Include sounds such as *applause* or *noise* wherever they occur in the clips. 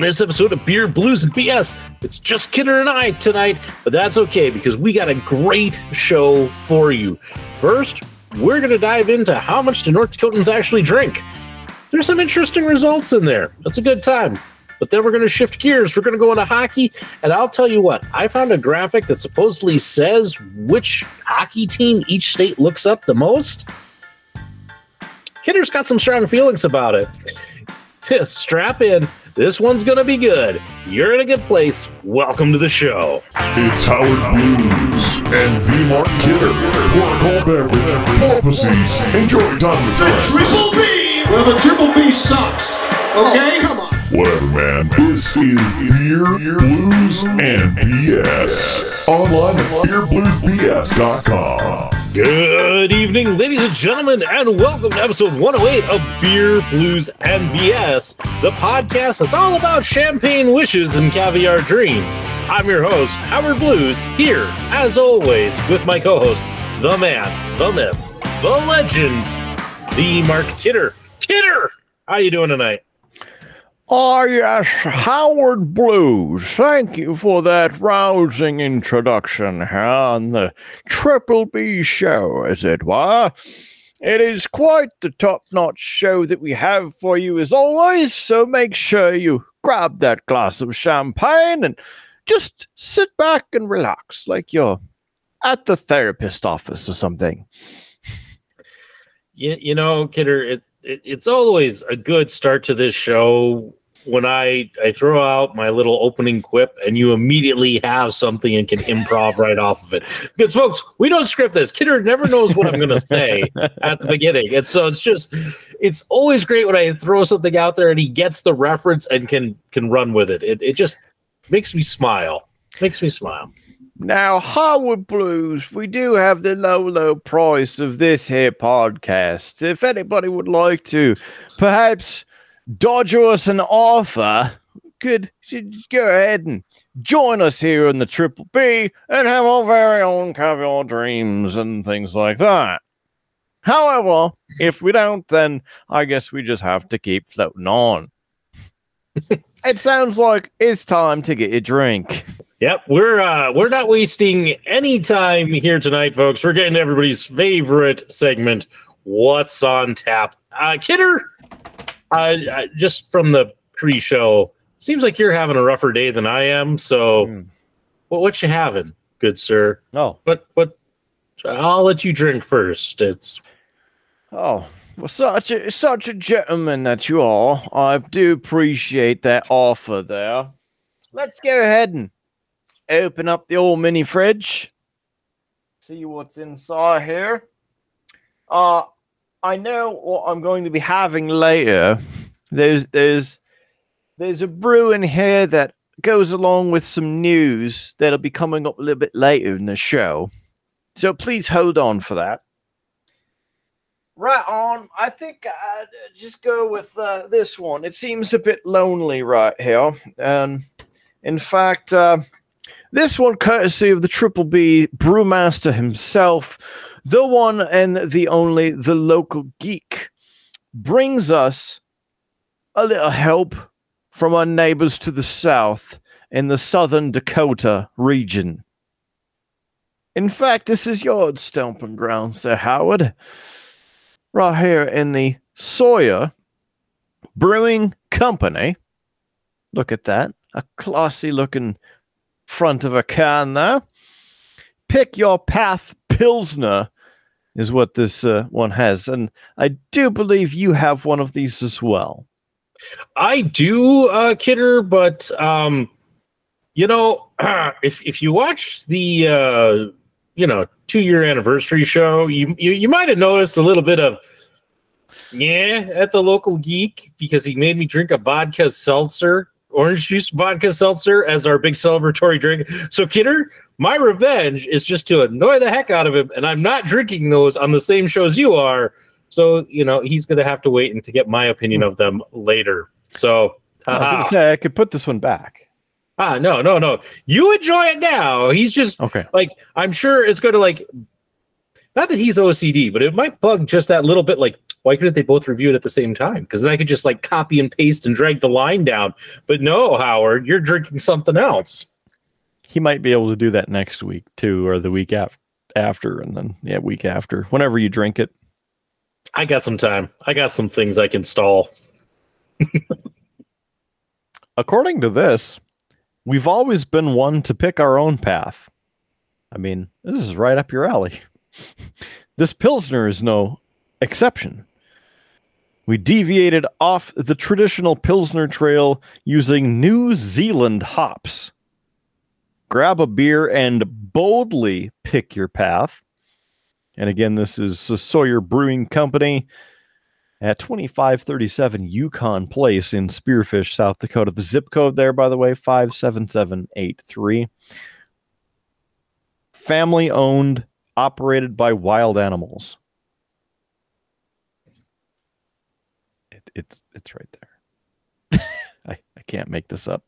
On this episode of Beer, Blues, and BS, it's just Kidder and I tonight, but that's okay because we got a great show for you. First, we're going to dive into how much do North Dakotans actually drink. There's some interesting results in there. That's a good time. But then we're going to shift gears. We're going to go into hockey. And I'll tell you what, I found a graphic that supposedly says which hockey team each state looks up the most. Kidder's got some strong feelings about it. *laughs* Strap in. This one's going to be good. You're in a good place. Welcome to the show. It's Howard Blues and V Mark Kidder. Pour a cold beverage, pull pussies, enjoy time with The friends. triple B! Well, the triple B sucks. Oh, okay? come on. Whatever, man. This is Beer, Blues, and BS. Online at beerbluesbs.com. Good evening, ladies and gentlemen, and welcome to episode 108 of Beer, Blues, and BS, the podcast that's all about champagne wishes and caviar dreams. I'm your host, Howard Blues, here, as always, with my co host, the man, the myth, the legend, the Mark Kidder. Kidder! How you doing tonight? Oh, yes, Howard Blues. Thank you for that rousing introduction here on the Triple B show, as it were. It is quite the top notch show that we have for you as always, so make sure you grab that glass of champagne and just sit back and relax like you're at the therapist office or something. You, you know, Kidder, it, it's always a good start to this show when I, I throw out my little opening quip and you immediately have something and can improv right off of it. Because, folks, we don't script this. Kidder never knows what I'm going to say at the beginning. And so it's just, it's always great when I throw something out there and he gets the reference and can can run with it. It, it just makes me smile. Makes me smile. Now, Howard Blues, we do have the low, low price of this here podcast. If anybody would like to perhaps dodge us an offer, could go ahead and join us here in the Triple B and have our very own caviar dreams and things like that. However, if we don't, then I guess we just have to keep floating on. *laughs* it sounds like it's time to get a drink. Yep, we're uh we're not wasting any time here tonight, folks. We're getting everybody's favorite segment, What's on Tap. Uh Kidder, uh, uh just from the pre-show, seems like you're having a rougher day than I am. So Hmm. what what you having, good sir? Oh, but what I'll let you drink first. It's Oh, well, such a such a gentleman that you are. I do appreciate that offer there. Let's go ahead and open up the old mini fridge. See what's inside here. Uh I know what I'm going to be having later. There's there's there's a brew in here that goes along with some news that'll be coming up a little bit later in the show. So please hold on for that. Right on. I think I'd uh, just go with uh, this one. It seems a bit lonely right here. And in fact, uh, this one, courtesy of the Triple B brewmaster himself, the one and the only, the local geek, brings us a little help from our neighbors to the south in the southern Dakota region. In fact, this is your stomping grounds there, Howard right here in the Sawyer Brewing Company. Look at that. A classy looking front of a can there. Pick your path Pilsner is what this uh, one has. And I do believe you have one of these as well. I do, uh, Kidder, but um, you know, *clears throat* if if you watch the uh, you know two year anniversary show, you, you you might have noticed a little bit of yeah at the local geek because he made me drink a vodka seltzer, orange juice vodka seltzer as our big celebratory drink. So, Kidder, my revenge is just to annoy the heck out of him, and I'm not drinking those on the same show as you are. So, you know, he's going to have to wait and to get my opinion of them later. So, I was going to say, I could put this one back. ah, no, no, no. You enjoy it now. He's just Okay. like, I'm sure it's going to like, not not that he's OCD, but it might bug just that little bit. Like, why couldn't they both review it at the same time? Because then I could just like copy and paste and drag the line down. But no, Howard, you're drinking something else. He might be able to do that next week too, or the week af- after, and then yeah, week after, whenever you drink it. I got some time. I got some things I can stall. *laughs* According to this, we've always been one to pick our own path. I mean, this is right up your alley. *laughs* this Pilsner is no exception. We deviated off the traditional Pilsner trail using New Zealand hops. Grab a beer and boldly pick your path. And again, this is the Sawyer Brewing Company at 2537 Yukon Place in Spearfish, South Dakota. The zip code there, by the way, 57783. Family owned, operated by wild animals. It, it's it's right there. *laughs* I, I can't make this up.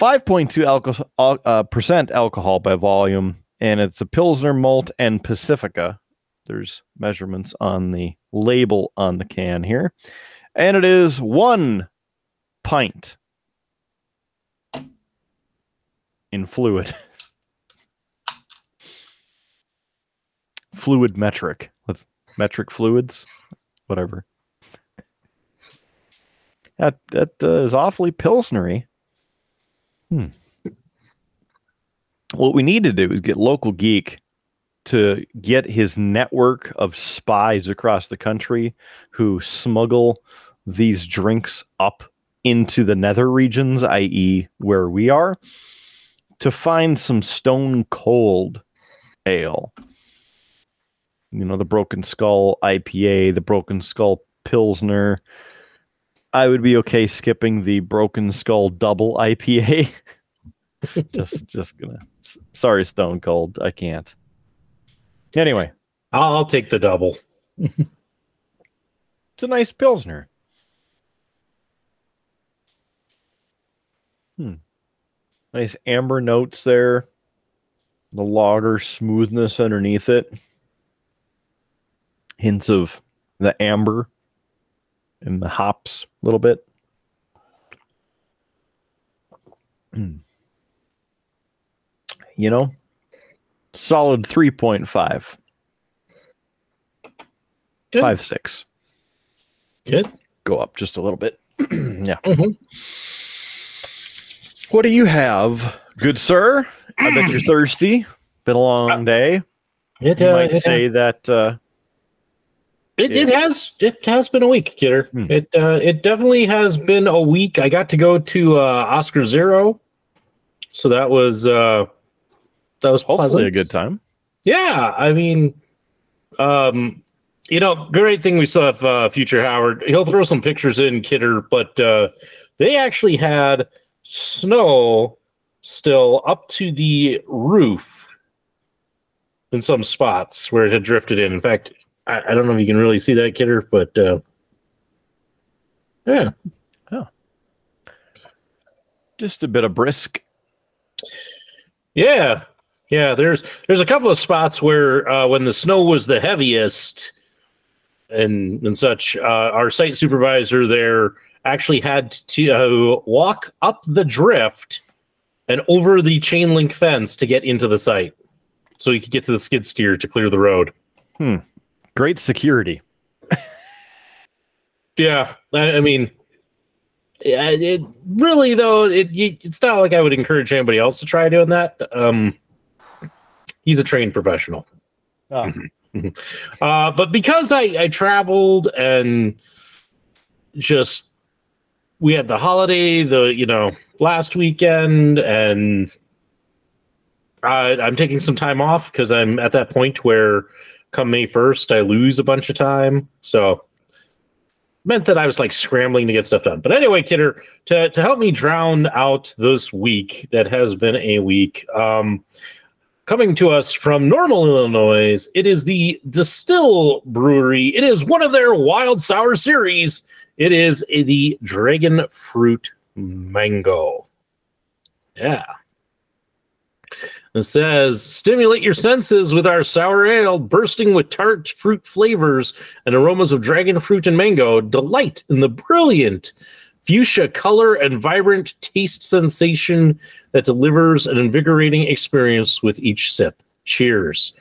5.2 alcohol uh, percent alcohol by volume, and it's a Pilsner malt and Pacifica. There's measurements on the label on the can here. And it is one pint in fluid. *laughs* fluid metric with metric fluids, whatever. That that uh, is awfully pilsnery. Hmm. What we need to do is get local geek to get his network of spies across the country who smuggle these drinks up into the nether regions, i.e., where we are, to find some stone cold ale. You know, the Broken Skull IPA, the Broken Skull Pilsner. I would be okay skipping the Broken Skull Double IPA. *laughs* just, *laughs* just gonna. Sorry, Stone Cold. I can't. Anyway, I'll, I'll take the double. it's a nice Pilsner. Hmm. Nice amber notes there. The lager smoothness underneath it. Hints of the amber and the hops a little bit. *clears throat* You know, solid 3.5. Good. Five six. Good. Go up just a little bit. *clears throat* yeah. Mhm. What do you have, good sir? I bet you're *clears throat* thirsty. Been a long day. It, You uh, might it, say that uh, it, it has it has been a week, Kidder. Hmm. It uh, it definitely has been a week. I got to go to uh, Oscar Zero, so that was uh, that was hopefully pleasant. a good time. Yeah, I mean, um, you know, great thing we still have uh, Future Howard. He'll throw some pictures in, Kidder, but uh, they actually had snow still up to the roof in some spots where it had drifted in. In fact, I, I don't know if you can really see that, Kidder, but uh, yeah, Yeah. Just a bit of brisk. Yeah, yeah. There's there's a couple of spots where uh, when the snow was the heaviest and and such, uh, our site supervisor there actually had to uh, walk up the drift and over the chain link fence to get into the site, so he could get to the skid steer to clear the road. Great security. Yeah, I, I mean, yeah, it really though it you, it's not like I would encourage anybody else to try doing that. Um, he's a trained professional. Ah. Uh, but because I, I traveled and just we had the holiday, the you know last weekend, and I, I'm taking some time off because I'm at that point where come May first I lose a bunch of time. So meant that I was like scrambling to get stuff done. But anyway, Kidder, to to help me drown out this week that has been a week. Um, Coming to us from Normal, Illinois, it is the Destihl Brewery. It is one of their wild sour series. It is the Dragon Fruit Mango. Yeah. It says, stimulate your senses with our sour ale, bursting with tart fruit flavors and aromas of dragon fruit and mango. Delight in the brilliant fuchsia color and vibrant taste sensation that delivers an invigorating experience with each sip. Cheers.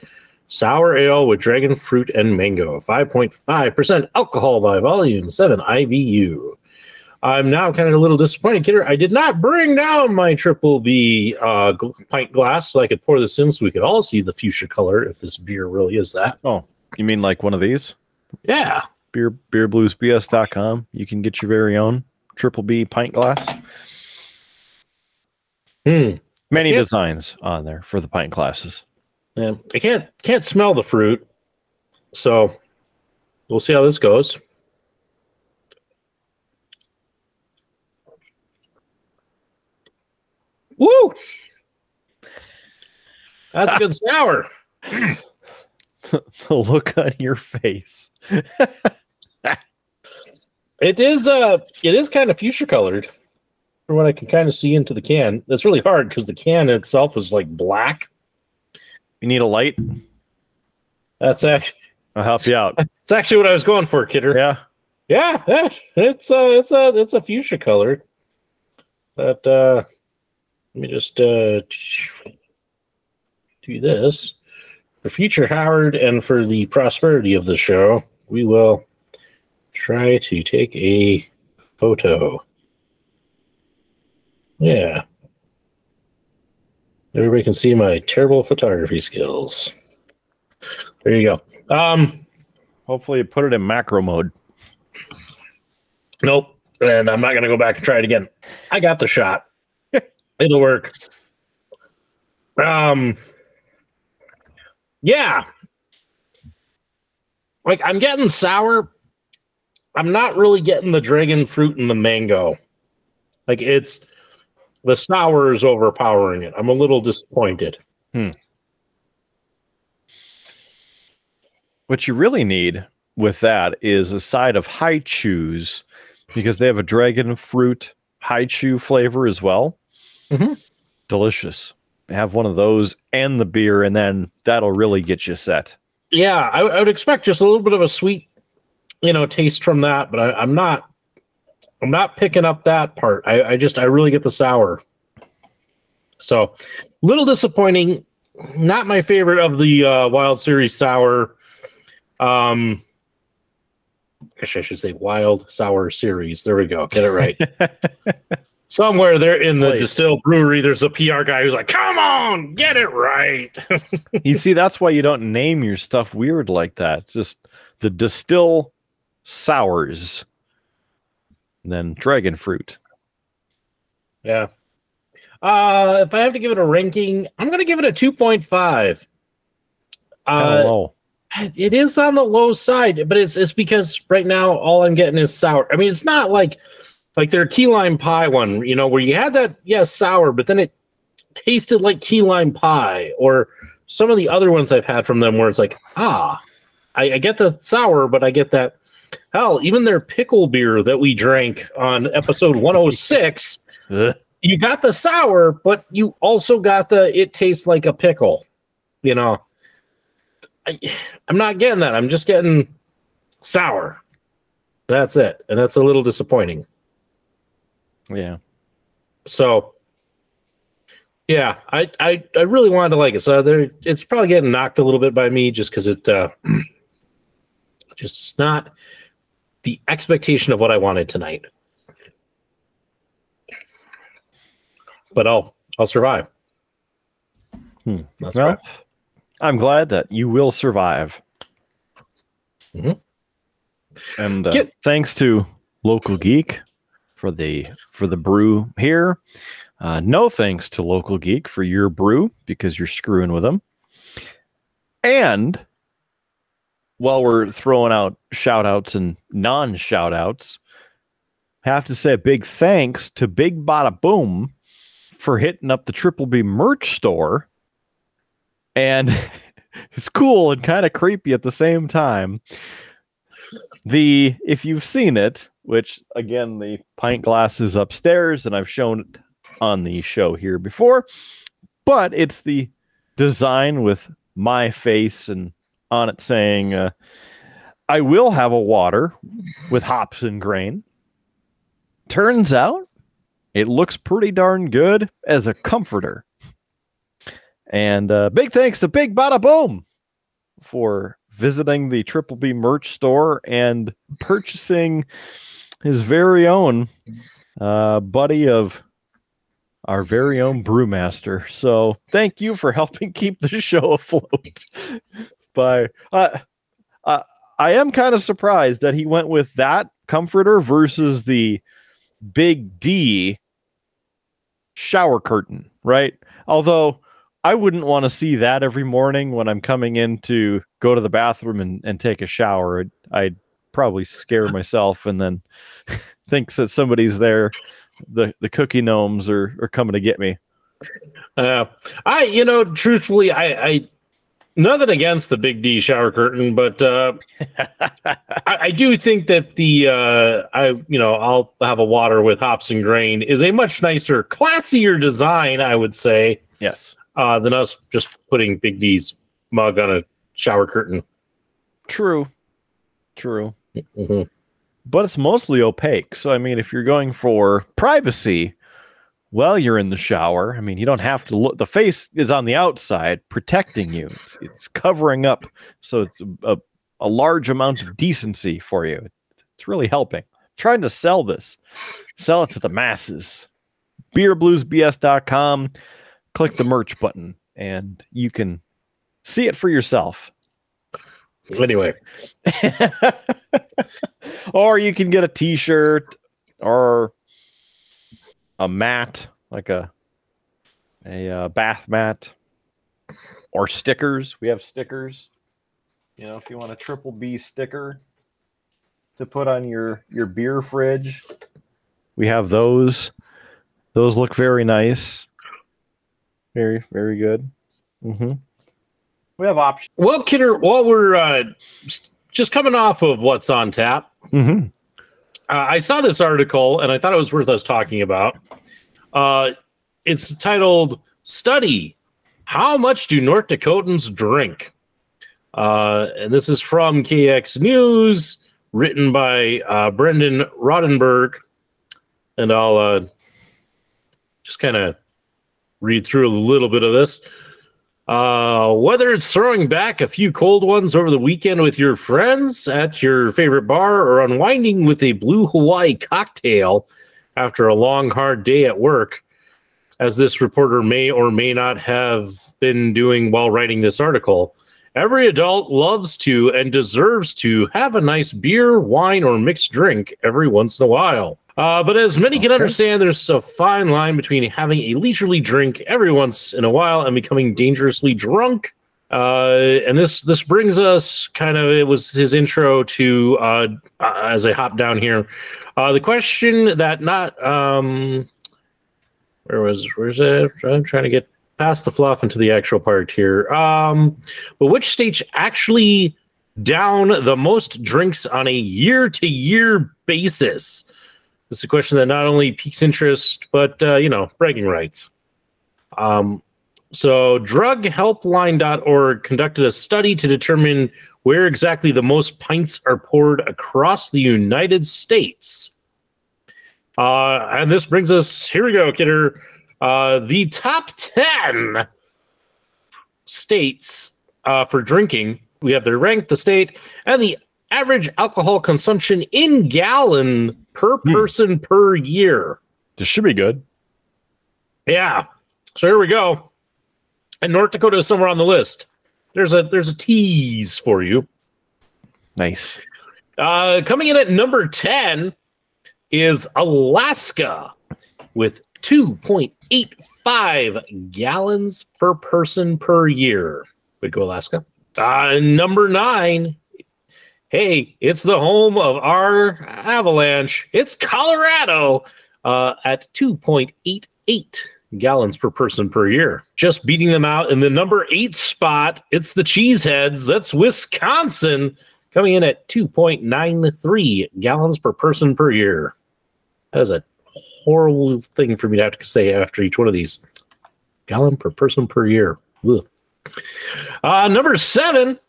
Sour ale with dragon fruit and mango, 5.5% alcohol by volume, 7 IBU. I'm now kind of a little disappointed, Kidder. I did not bring down my triple B uh, pint glass so I could pour this in so we could all see the fuchsia color if this beer really is that. Oh, you mean like one of these? Yeah. Beer beerbluesbs.com. You can get your very own triple B pint glass. Hmm. Many designs on there for the pint glasses. Yeah. I can't can't smell the fruit, so we'll see how this goes. Woo! That's good sour. *laughs* the look on your face. *laughs* It is uh it is kind of fuchsia colored from what I can kind of see into the can. That's really hard because the can itself is like black. You need a light? That's actually I'll help you out. *laughs* it's actually what I was going for, Kidder. Yeah. Yeah, yeah. It's uh it's a it's a fuchsia color. But uh let me just uh do this. For future Howard and for the prosperity of the show, we will try to take a photo. Yeah. Everybody can see my terrible photography skills. There you go. Um Hopefully you put it in macro mode. Nope. And I'm not going to go back and try it again. I got the shot. It'll work. Um, yeah. Like I'm getting sour. I'm not really getting the dragon fruit and the mango. Like it's the sour is overpowering it. I'm a little disappointed. Hmm. What you really need with that is a side of Hi-Chews because they have a dragon fruit Hi-Chew flavor as well. Mhm. Delicious. Have one of those and the beer, and then that'll really get you set. Yeah, I, I would expect just a little bit of a sweet, you know, taste from that, but I, I'm not. I'm not picking up that part. I, I just I really get the sour. So, little disappointing. Not my favorite of the uh, Wild Series sour. Um, I should say Wild Sour Series. There we go. Get it right. *laughs* Somewhere there in the Please. distilled brewery, there's a PR guy who's like, "Come on, get it right." *laughs* you see, that's why you don't name your stuff weird like that. It's just the Destihl sours, and then dragon fruit. Yeah. Uh, if I have to give it a ranking, I'm going to give it a 2.5. Uh, low. it is on the low side, but it's it's because right now all I'm getting is sour. I mean, it's not like like their key lime pie one, you know, where you had that yeah sour, but then it tasted like key lime pie, or some of the other ones I've had from them where it's like ah, I, I get the sour, but I get that. Hell, even their pickle beer that we drank on episode 106 *laughs* you got the sour, but you also got the it tastes like a pickle. You know, I, I'm not getting that. I'm just getting sour. That's it, and that's a little disappointing. Yeah. So, yeah, I I, I really wanted to like it. So there, it's probably getting knocked a little bit by me just because it uh, *clears throat* just not the expectation of what I wanted tonight. But I'll I'll survive. Hmm. That's Well, right. I'm glad that you will survive. Mhm. And uh, Get- thanks to Local Geek for the for the brew here. Uh, no thanks to Local Geek for your brew because you're screwing with them. And while we're throwing out shout outs and non shout outs, have to say a big thanks to Big Bada Boom for hitting up the Triple B merch store and *laughs* it's cool and kind of creepy at the same time. The if you've seen it, which again the pint glass is upstairs, and I've shown it on the show here before, but it's the design with my face and on it saying, uh, I will have a water with hops and grain. Turns out it looks pretty darn good as a comforter. And uh, big thanks to Big Bada Boom for visiting the Triple B merch store and purchasing his very own uh, buddy of our very own brewmaster. So thank you for helping *laughs* keep the show afloat. By uh, uh, I am kind of surprised that he went with that comforter versus the big D shower curtain, right? Although I wouldn't want to see that every morning when I'm coming in to go to the bathroom and, and take a shower. I'd, I'd probably scare *laughs* myself and then *laughs* thinks that somebody's there. The the cookie gnomes are, are coming to get me. Uh, I, you know, truthfully, I, I nothing against the big D shower curtain, but uh, *laughs* I, I do think that the uh, I, you know, I'll have a water with hops and grain is a much nicer, classier design. I would say, Yes. Uh, than us just putting Big D's mug on a shower curtain. True. True. Mhm. But it's mostly opaque. So I mean if you're going for privacy while you're in the shower, I mean you don't have to look the face is on the outside protecting you. It's, it's covering up so it's a, a, a large amount of decency for you. It's really helping. trying to sell this. Sell it to the masses. beerbluesbs.com click the merch button and you can see it for yourself. Anyway, *laughs* or you can get a t-shirt or a mat like a a uh, bath mat or stickers. We have stickers. You know if you want a triple b sticker to put on your your beer fridge we have those. Those look very nice very very good. Hmm we have options. Well, Kidder, while we're uh, just coming off of what's on tap, hmm uh, I saw this article and I thought it was worth us talking about. Uh, it's titled "Study: How much do North Dakotans drink?" Uh, and this is from KX News, written by uh, Brendan Rodenberg, and I'll uh, just kind of read through a little bit of this. Uh, whether it's throwing back a few cold ones over the weekend with your friends at your favorite bar or unwinding with a blue Hawaii cocktail after a long, hard day at work, as this reporter may or may not have been doing while writing this article, every adult loves to and deserves to have a nice beer, wine, or mixed drink every once in a while. Uh, but as many can understand, there's a fine line between having a leisurely drink every once in a while and becoming dangerously drunk. Uh, and this this brings us kind of it was his intro to uh, uh, as I hop down here. Uh, the question that not um, where was where's it? I'm trying to get past the fluff into the actual part here. Um, but which states actually down the most drinks on a year to year basis? Is a question that not only piques interest, but uh, you know, bragging rights. Um, so, drughelpline.org conducted a study to determine where exactly the most pints are poured across the United States. Uh, and this brings us here we go, kidder. Uh, the top 10 states uh, for drinking. We have the rank, the state, and the average alcohol consumption in gallon per person per year. this should be good Yeah. So here we go. And North Dakota is somewhere on the list. There's a there's a tease for you. nice Uh, coming in at number 10 is Alaska with 2.85 gallons per person per year. To go, Alaska. Uh, number nine. Hey, it's the home of our avalanche. It's Colorado uh, at 2.88 gallons per person per year. Just beating them out in the number eight spot. It's the Cheeseheads. That's Wisconsin coming in at 2.93 gallons per person per year. That is a horrible thing for me to have to say after each one of these. Gallon per person per year. Uh, number seven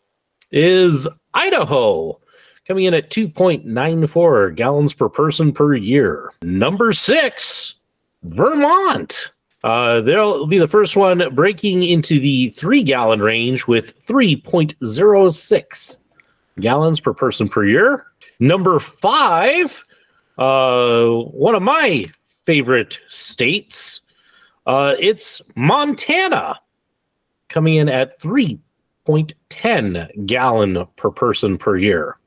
is Idaho, coming in at 2.94 gallons per person per year. Number six, Vermont. Uh, they'll be the first one breaking into the three gallon range with 3.06 gallons per person per year. Number five, uh, one of my favorite states, uh, it's Montana, coming in at 3.10 gallon per person per year.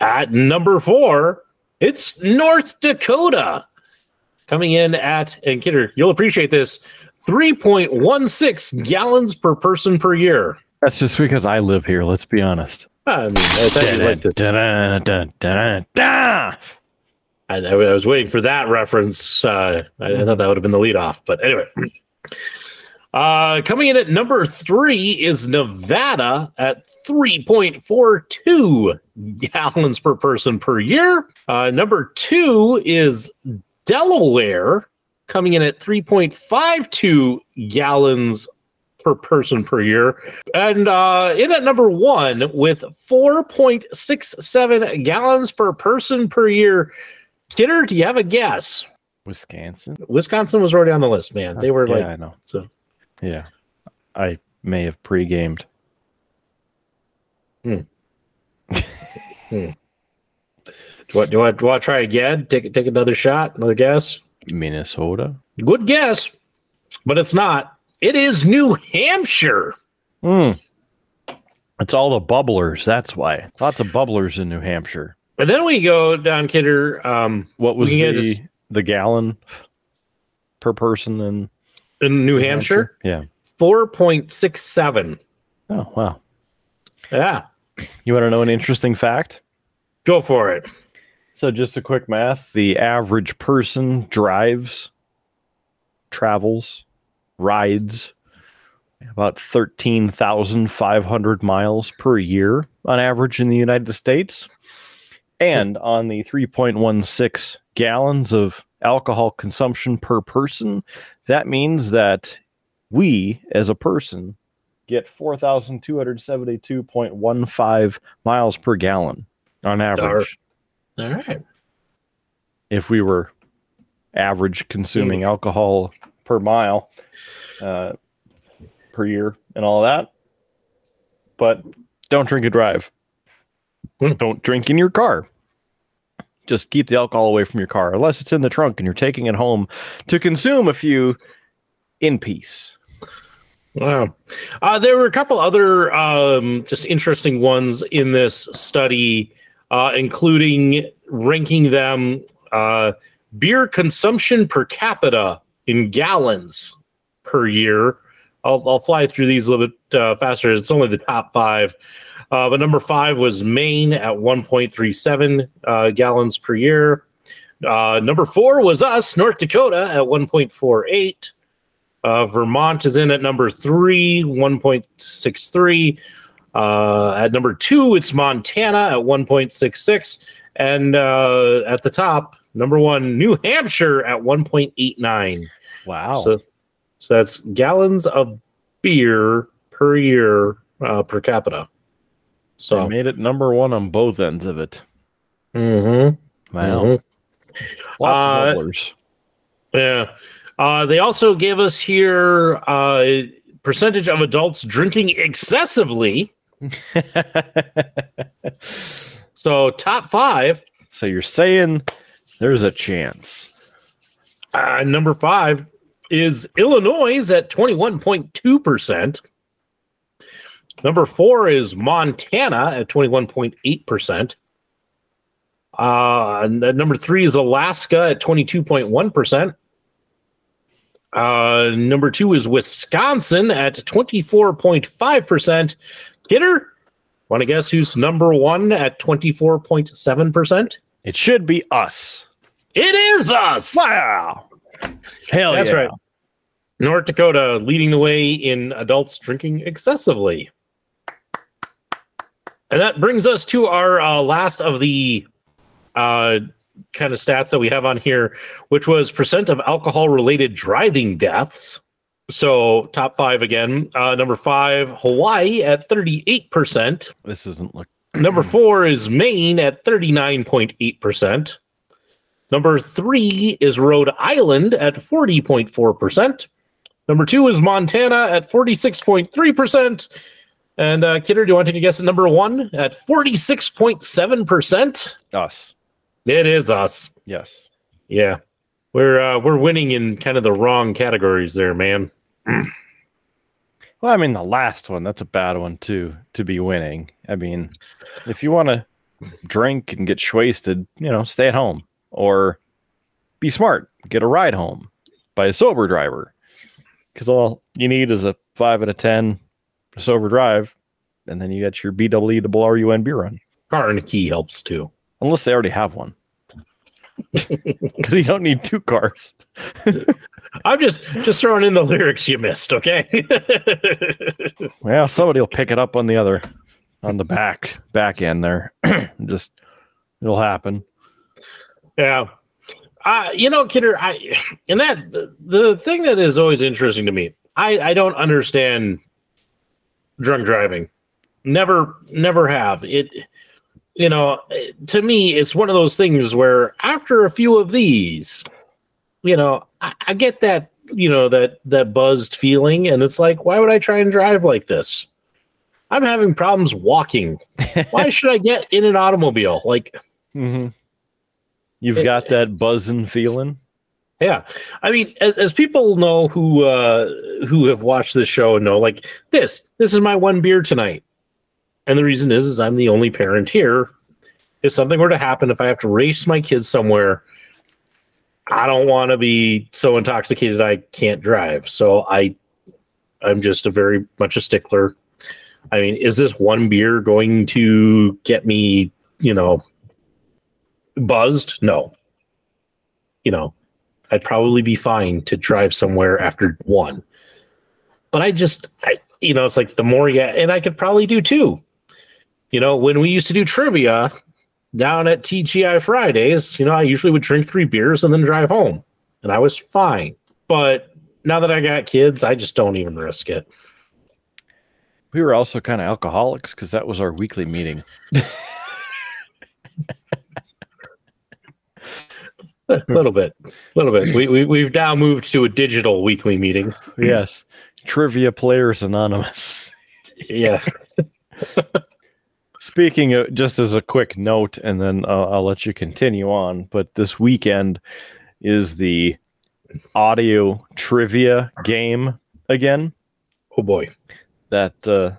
At number four, it's North Dakota, coming in at, and Kidder, you'll appreciate this, 3.16 gallons per person per year. That's just because I live here. Let's be honest. I mean. I, I was waiting for that reference. Uh, I, I thought that would have been the lead off, but anyway. Uh, coming in at number three is Nevada at 3.42 gallons per person per year. Uh, number two is Delaware, coming in at 3.52 gallons per person per year. And uh, in at number one with 4.67 gallons per person per year. Kidder, do you have a guess? Wisconsin. Wisconsin was already on the list, man. They were yeah, like, I know. so Yeah, I may have pre-gamed. do you, want, do, you want, do you want to try again? Take, take another shot, another guess? Minnesota. Good guess, but it's not. It is New Hampshire. Hmm. It's all the bubblers. That's why. Lots of bubblers in New Hampshire. And then we go down, Kidder. Um, What was the the gallon per person in in New Hampshire, Yeah. 4.67. Oh wow. Yeah, You want to know an interesting fact? go for it. So just a quick math: the average person drives, travels, rides about thirteen thousand five hundred miles per year on average in the United States, and on the three point one six gallons of alcohol consumption per person, that means that we, as a person, get four thousand two hundred seventy-two point one five miles per gallon on average All right. if we were average consuming alcohol per mile uh, per year and all that. But don't drink and drive. Hmm. Don't drink in your car. Just keep the alcohol away from your car, unless it's in the trunk and you're taking it home to consume a few in peace. Wow. Uh, there were a couple other um, just interesting ones in this study, uh, including ranking them uh, beer consumption per capita in gallons per year. I'll, I'll fly through these a little bit uh, faster. It's only the top five. Uh, but number five was Maine at 1.37 uh, gallons per year. Uh, number four was us, North Dakota, at 1.48. Uh, Vermont is in at number three, 1.63. Uh, at number two, it's Montana at 1.66. And uh, at the top, number one, New Hampshire at 1.89. Wow. So, so that's gallons of beer per year uh, per capita. So I made it number one on both ends of it. Mm-hmm. Wow. Mm-hmm. Lots uh, of. Yeah. Uh, they also gave us here uh, percentage of adults drinking excessively. *laughs* so top five. So you're saying there's a chance. Uh, number five is Illinois at 21.2%. Number four is Montana at twenty one point eight percent. Uh, and then number three is Alaska at twenty two point one percent. Uh, number two is Wisconsin at twenty four point five percent. Kidder, want to guess who's number one at twenty four point seven percent? It should be us. It is us. Wow. Hell That's yeah. right. North Dakota leading the way in adults drinking excessively. And that brings us to our uh, last of the uh, kind of stats that we have on here, which was percent of alcohol related driving deaths. So top five again. Uh, number five, Hawaii at 38%. This isn't look. *clears throat* Number four is Maine at 39.8%. Number three is Rhode Island at 40.4%. Number two is Montana at 46.3%. And uh, Kidder, do you want to take a guess at number one at 46.7%? Us. It is us. Yes. Yeah. We're uh, we're winning in kind of the wrong categories there, man. *clears throat* Well, I mean, the last one, that's a bad one too, to be winning. I mean, if you want to drink and get wasted, you know, stay at home or be smart, get a ride home by a sober driver. Because all you need is a five out of 10 sober drive, and then you get your BWE double RUN beer run. Car and a key helps too. Unless they already have one. *laughs* Because you don't need two cars. *laughs* I'm just just throwing in the lyrics you missed, okay? *laughs* Well, somebody will pick it up on the other, on the back back end there. *clears throat* Just it'll happen. yeah. Uh, you know, Kidder, I and that the, the thing that is always interesting to me, I I don't understand drunk driving. Never never have. It you know, to me, it's one of those things where after a few of these, you know, I, I get that, you know, that that buzzed feeling, and it's like, why would I try and drive like this? I'm having problems walking. *laughs* Why should I get in an automobile? Like, Mm-hmm. You've got that buzzing feeling. Yeah, I mean, as, as people know who uh, who have watched this show and know, like this, this is my one beer tonight, and the reason is, is I'm the only parent here. If something were to happen, if I have to race my kids somewhere, I don't want to be so intoxicated I can't drive. So I, I'm just a very much a stickler. I mean, is this one beer going to get me, you know, buzzed? No. You know, I'd probably be fine to drive somewhere after one. But I just, I, you know, it's like the more you, and I could probably do two. You know, when we used to do trivia down at TGI Fridays, you know, I usually would drink three beers and then drive home, and I was fine. But now that I got kids, I just don't even risk it. We were also kind of alcoholics because that was our weekly meeting. *laughs* A *laughs* little bit, a little bit. We, we we've now moved to a digital weekly meeting. *laughs* yes. Trivia Players Anonymous. *laughs* Yeah, Speaking of, just as a quick note, and then uh, I'll let you continue on, but this weekend is the audio trivia game again. oh boy. That uh,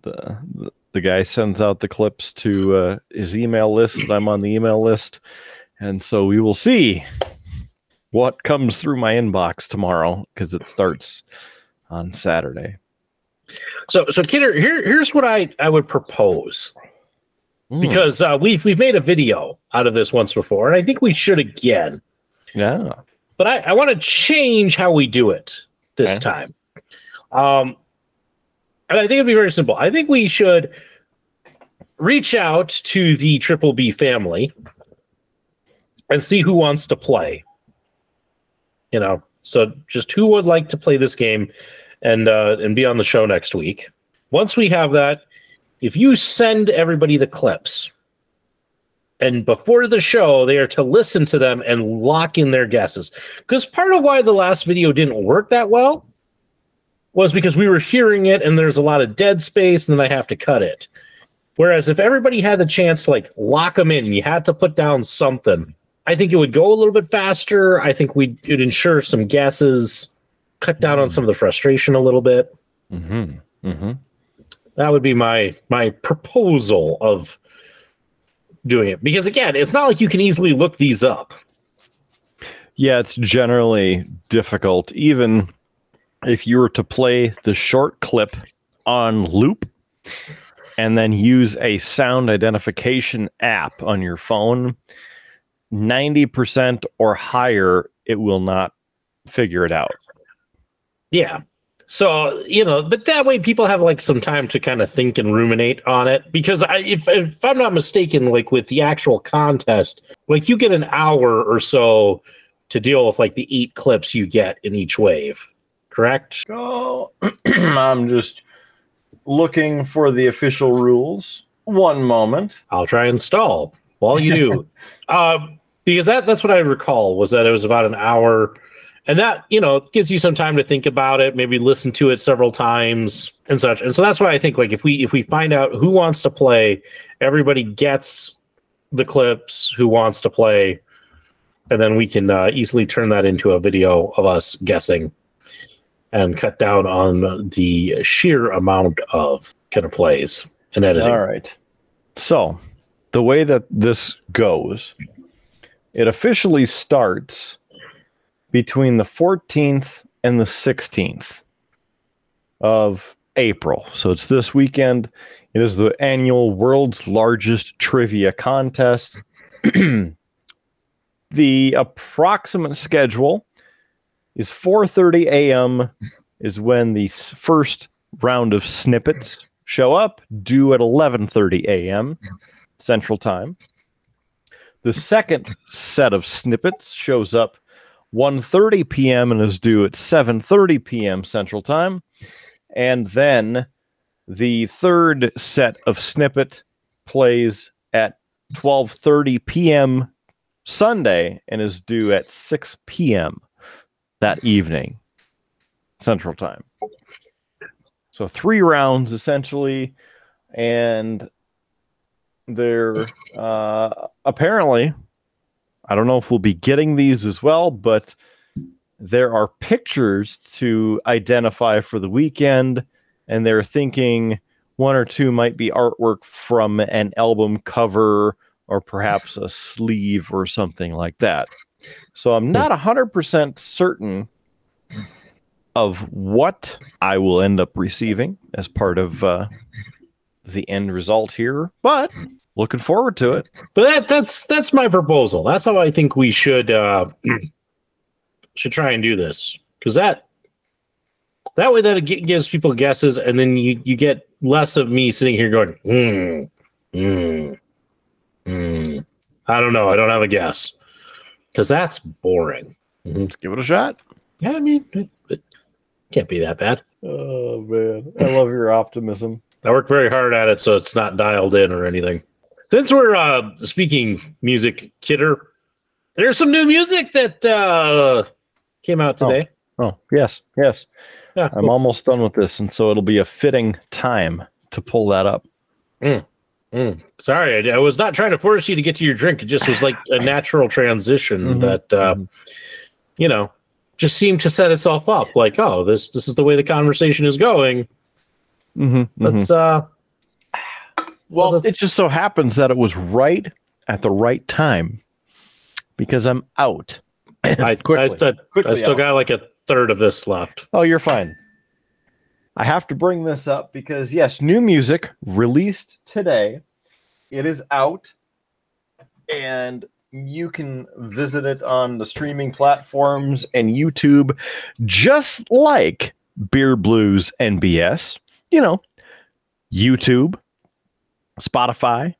the, the the guy sends out the clips to uh, his email list. I'm on the email list, and so we will see what comes through my inbox tomorrow because it starts on Saturday. So so Kidder, here here's what I I would propose Mm, because uh, we've we've made a video out of this once before, and I think we should again. yeah, But I, I want to change how we do it this Okay. time. Um, and I think it'd be very simple. I think we should reach out to the Triple B family and see who wants to play. You know, so just who would like to play this game and uh, and be on the show next week. Once we have that, if you send everybody the clips, and before the show, they are to listen to them and lock in their guesses. Because part of why the last video didn't work that well was because we were hearing it and there's a lot of dead space, and then I have to cut it. Whereas if everybody had the chance to like lock them in you had to put down something, I think it would go a little bit faster. I think we'd it'd ensure some guesses, cut down on some of the frustration a little bit. mm-hmm. Mm-hmm. That would be my my proposal of doing it. Because again, it's not like you can easily look these up. Yeah, it's generally difficult. Even if you were to play the short clip on loop and then use a sound identification app on your phone, 90% or higher, it will not figure it out. Yeah. So, you know, but that way people have like some time to kind of think and ruminate on it. Because I, if, if I'm not mistaken, like with the actual contest, like you get an hour or so to deal with like the eight clips you get in each wave. correct? Go. *clears throat* I'm just looking for the official rules. One moment. I'll try and stall while you do. um, *laughs* because that that's what I recall was that it was about an hour, and that you know gives you some time to think about it, maybe listen to it several times and such. And so that's why I think like if we if we find out who wants to play, everybody gets the clips who wants to play, and then we can uh, easily turn that into a video of us guessing and cut down on the sheer amount of kind of plays and editing. All right. So, the way that this goes, it officially starts between the 14th and the 16th of April. So, it's this weekend. It is the annual world's largest trivia contest. *clears throat* the approximate schedule is 4:30 a.m. is when the first round of snippets show up, due at 11:30 a.m. Central Time. The second set of snippets shows up 1:30 p.m. and is due at 7:30 p.m. Central Time. And then the third set of snippet plays at 12:30 p.m. Sunday and is due at 6 p.m. that evening Central Time. So three rounds essentially, and they're uh, apparently. I don't know if we'll be getting these as well, but there are pictures to identify for the weekend, and they're thinking one or two might be artwork from an album cover or perhaps a sleeve or something like that. So I'm not 100% certain of what I will end up receiving as part of uh, the end result here, but looking forward to it. But that that's that's my proposal. That's how I think we should uh *clears throat* should try and do this because that that way that it gives people guesses, and then you you get less of me sitting here going, hmm, hmm, hmm. I don't know. I don't have a guess because that's boring. Let's give it a shot. Yeah, I mean, it, it can't be that bad. Oh man, I love your optimism. I work very hard at it, so it's not dialed in or anything. Since we're uh, speaking music, Kidder, there's some new music that uh, came out today. Oh yes, yes. Yeah, I'm almost done with this, and so it'll be a fitting time to pull that up. Mm. Sorry, I, I was not trying to force you to get to your drink. It just was like a natural transition Mhm, that uh, you know just seemed to set itself up. Like, oh, this this is the way the conversation is going. Mm-hmm, Let's uh, Well, that's- it just so happens that it was right at the right time because I'm out. *coughs* I, Quickly, I, I, I still out. got like a third of this left. Oh, you're fine. I have to bring this up because yes, new music released today. It is out and you can visit it on the streaming platforms and YouTube just like Beer Blues NBS. You know, YouTube, Spotify,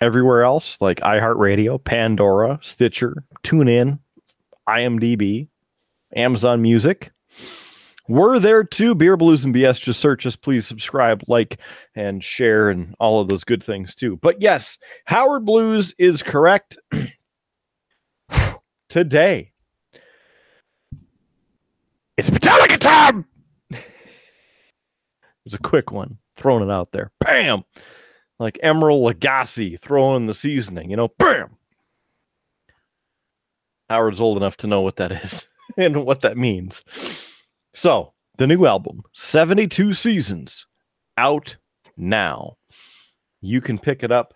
everywhere else like iHeartRadio, Pandora, Stitcher, TuneIn, IMDb, Amazon Music. We're there too. Beer Blues and BS. Just search us. Please subscribe, like, and share, and all of those good things too. But yes, Howard Blues is correct *sniffs* today. It's Metallica time. It's a quick one, throwing it out there. Bam, like Emeril Lagasse throwing the seasoning. You know, bam. Howard's old enough to know what that is *laughs* and what that means. So, the new album, 72 Seasons, out now. You can pick it up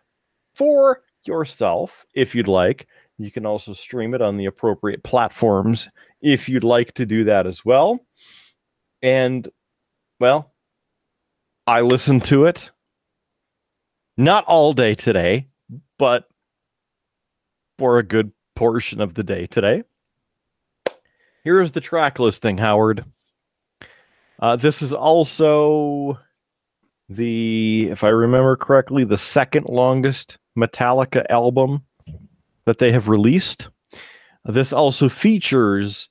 for yourself if you'd like. You can also stream it on the appropriate platforms if you'd like to do that as well. And, well, I listened to it not all day today, but for a good portion of the day today. Here is the track listing, Howard. Uh, this is also the, if I remember correctly, the second longest Metallica album that they have released. This also features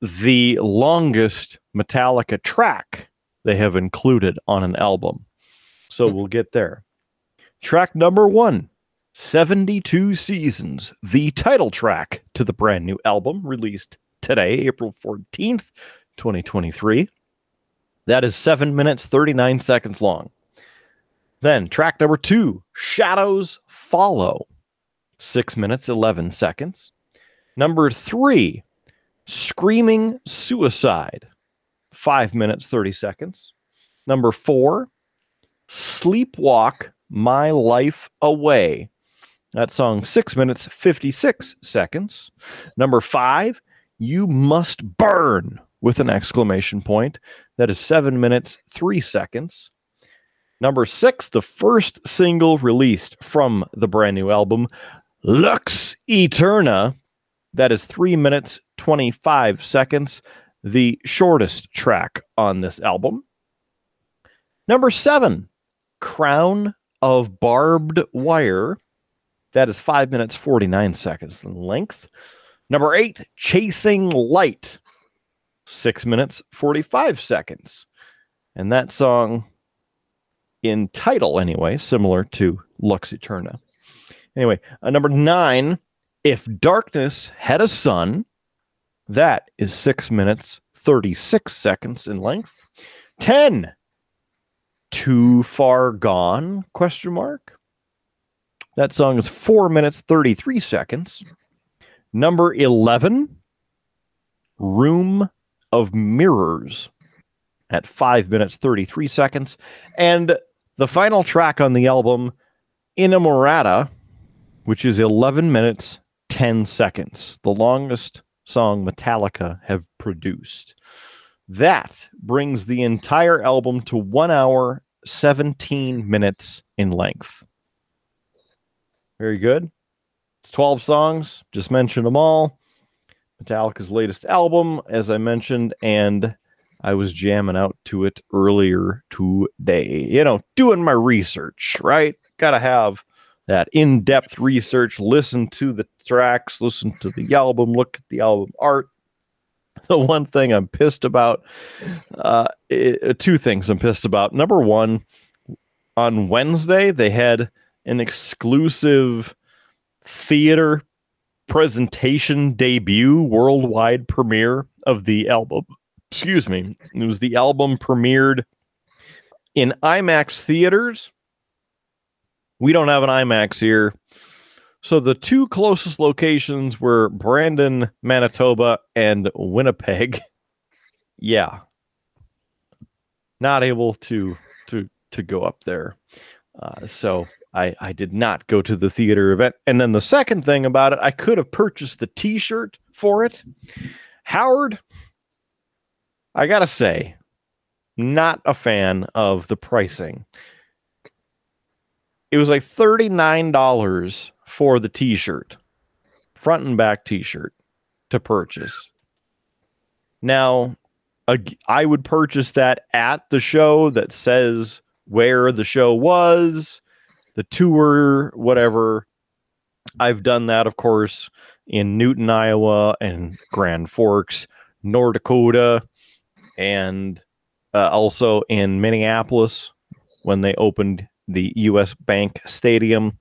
the longest Metallica track they have included on an album. So hmm. we'll get there. Track number one 72 Seasons, the title track to the brand new album released today, April 14th, 2023. That is seven minutes, 39 seconds long. Then track number two Shadows Follow, six minutes, 11 seconds. Number three, Screaming Suicide, five minutes, 30 seconds. Number four, Sleepwalk My Life Away. That song, six minutes, 56 seconds. Number five, You Must Burn with an exclamation point. That is seven minutes, three seconds. Number six, the first single released from the brand new album, Lux Eterna. That is three minutes, 25 seconds, the shortest track on this album. Number seven, Crown of Barbed Wire. That is five minutes, 49 seconds in length. Number eight, Chasing Light. Six minutes, 45 seconds. And that song, in title anyway, similar to Lux Eterna. Anyway, uh, number nine, If Darkness Had a Son. That is six minutes, 36 seconds in length. 10, Too Far Gone, question mark. That song is four minutes, 33 seconds. Number 11, Room of Mirrors at five minutes, 33 seconds. And the final track on the album, Inamorata, which is 11 minutes, 10 seconds, the longest song Metallica have produced. That brings the entire album to one hour, 17 minutes in length. Very good. It's 12 songs, just mentioned them all. Metallica's latest album, as I mentioned, and I was jamming out to it earlier today. You know, doing my research, right? Got to have that in depth research, listen to the tracks, listen to the album, look at the album art. *laughs* The one thing I'm pissed about, uh, i- two things I'm pissed about. Number one, on Wednesday, they had an exclusive theater presentation debut worldwide premiere of the album. Excuse me. It was the album premiered in IMAX theaters. We don't have an IMAX here. So the two closest locations were Brandon, Manitoba, and Winnipeg. *laughs* Yeah. Not able to to to go up there. Uh, so I, I did not go to the theater event. And then the second thing about it, I could have purchased the t shirt for it. Howard, I got to say, not a fan of the pricing. It was like $39 for the t shirt, front and back t shirt to purchase. Now, I would purchase that at the show that says where the show was the tour, whatever. I've done that, of course, in Newton, Iowa, and Grand Forks, North Dakota, and uh, also in Minneapolis when they opened the U.S. Bank Stadium.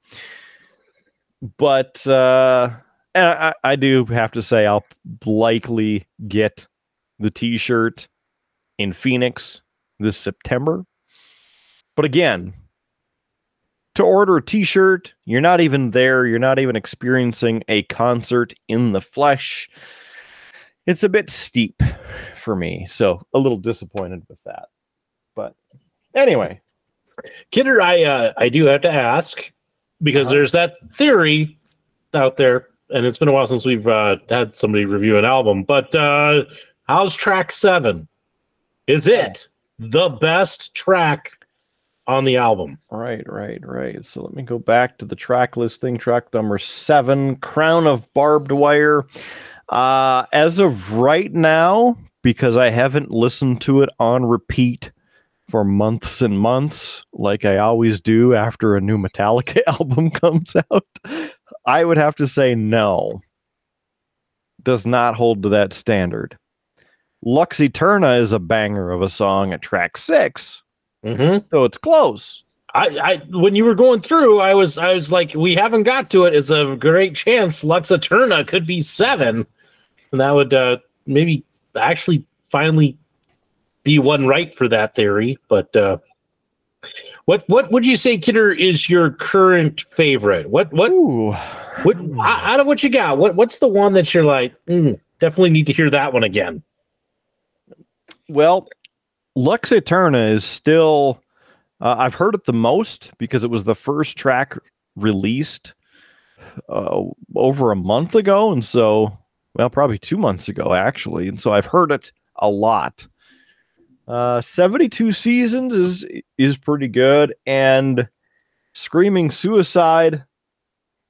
But uh, I, I do have to say, I'll likely get the T-shirt in Phoenix this September. But again, to order a t-shirt you're not even there you're not even experiencing a concert in the flesh it's a bit steep for me so a little disappointed with that but anyway Kidder, I uh, I do have to ask because Uh-huh. there's that theory out there, and it's been a while since we've uh, had somebody review an album. But uh, how's track seven? Is it the best track on the album? right right right so let me go back to the track listing track number seven crown of barbed wire uh as of right now because i haven't listened to it on repeat for months and months, like I always do after a new Metallica *laughs* album comes out, I would have to say no. Does not hold to that standard. Lux Eterna is a banger of a song at track six, Mm-hmm. so it's close. I, I when you were going through, I was I was like, we haven't got to it. It's a great chance Lux Eterna could be seven, and that would uh, maybe actually finally be one right for that theory. But uh, what what would you say, Kidder, is your current favorite? What what Ooh. what out of what you got? What what's the one that you're like, mm, definitely need to hear that one again? Well, Lux Eterna is still. Uh, I've heard it the most because it was the first track released uh, over a month ago, and so well, probably two months ago actually, and so I've heard it a lot. Uh, Seventy-two seasons is is pretty good, and Screaming Suicide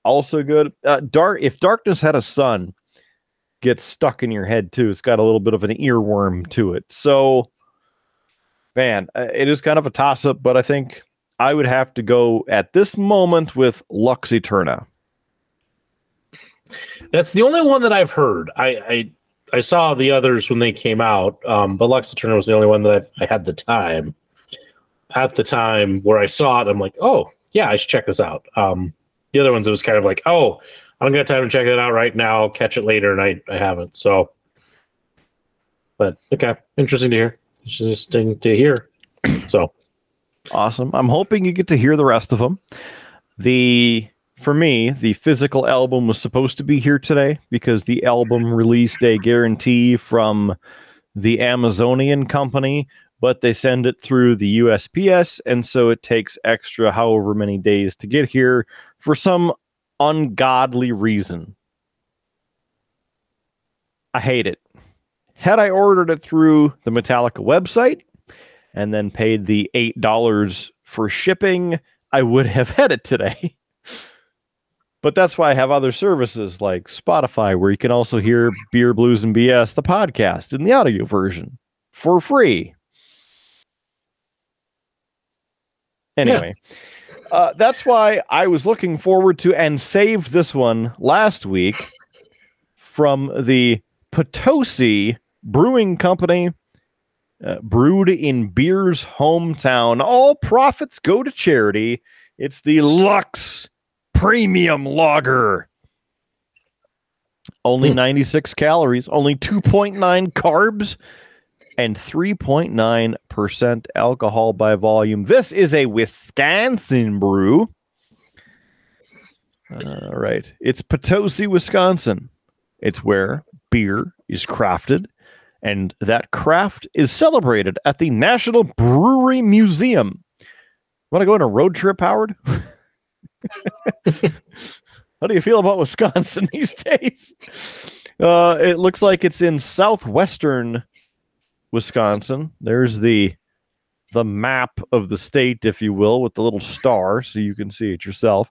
also good. Uh, dark if Darkness had a Son gets stuck in your head too. It's got a little bit of an earworm to it. So, man, uh, it is kind of a toss up, but I think I would have to go at this moment with Lux Eterna. That's the only one that I've heard. I I, I saw the others when they came out, um, but Lux Eterna was the only one that I've, I had the time. At the time where I saw it, I'm like, oh yeah, I should check this out. Um, the other ones, it was kind of like, oh, I don't got time to check it out right now. I'll catch it later, and I I haven't. So, but okay, interesting to hear. Interesting to hear. So Awesome. I'm hoping you get to hear the rest of them. The for me, the physical album was supposed to be here today because the album mm-hmm. released a guarantee from the Amazonian company, but they send it through the USPS, and so it takes extra however many days to get here for some ungodly reason. I hate it. Had I ordered it through the Metallica website and then paid the $8 for shipping, I would have *laughs* had it today. But that's why I have other services like Spotify, where you can also hear Beer, Blues, and BS, the podcast, in the audio version for free. Anyway, uh, that's why I was looking forward to and saved this one last week from the Potosi Brewing Company, uh, brewed in beer's hometown. All profits go to charity. It's the Lux Premium Lager. Only Hmm. 96 calories, only 2.9 carbs, and 3.9% alcohol by volume. This is a Wisconsin brew. All right. It's Potosi, Wisconsin. It's where beer is crafted, and that craft is celebrated at the National Brewery Museum. Want to go on a road trip, Howard? *laughs* How do you feel about Wisconsin *laughs* these days? Uh, it looks like it's in southwestern Wisconsin. There's the the map of the state, if you will, with the little star, so you can see it yourself.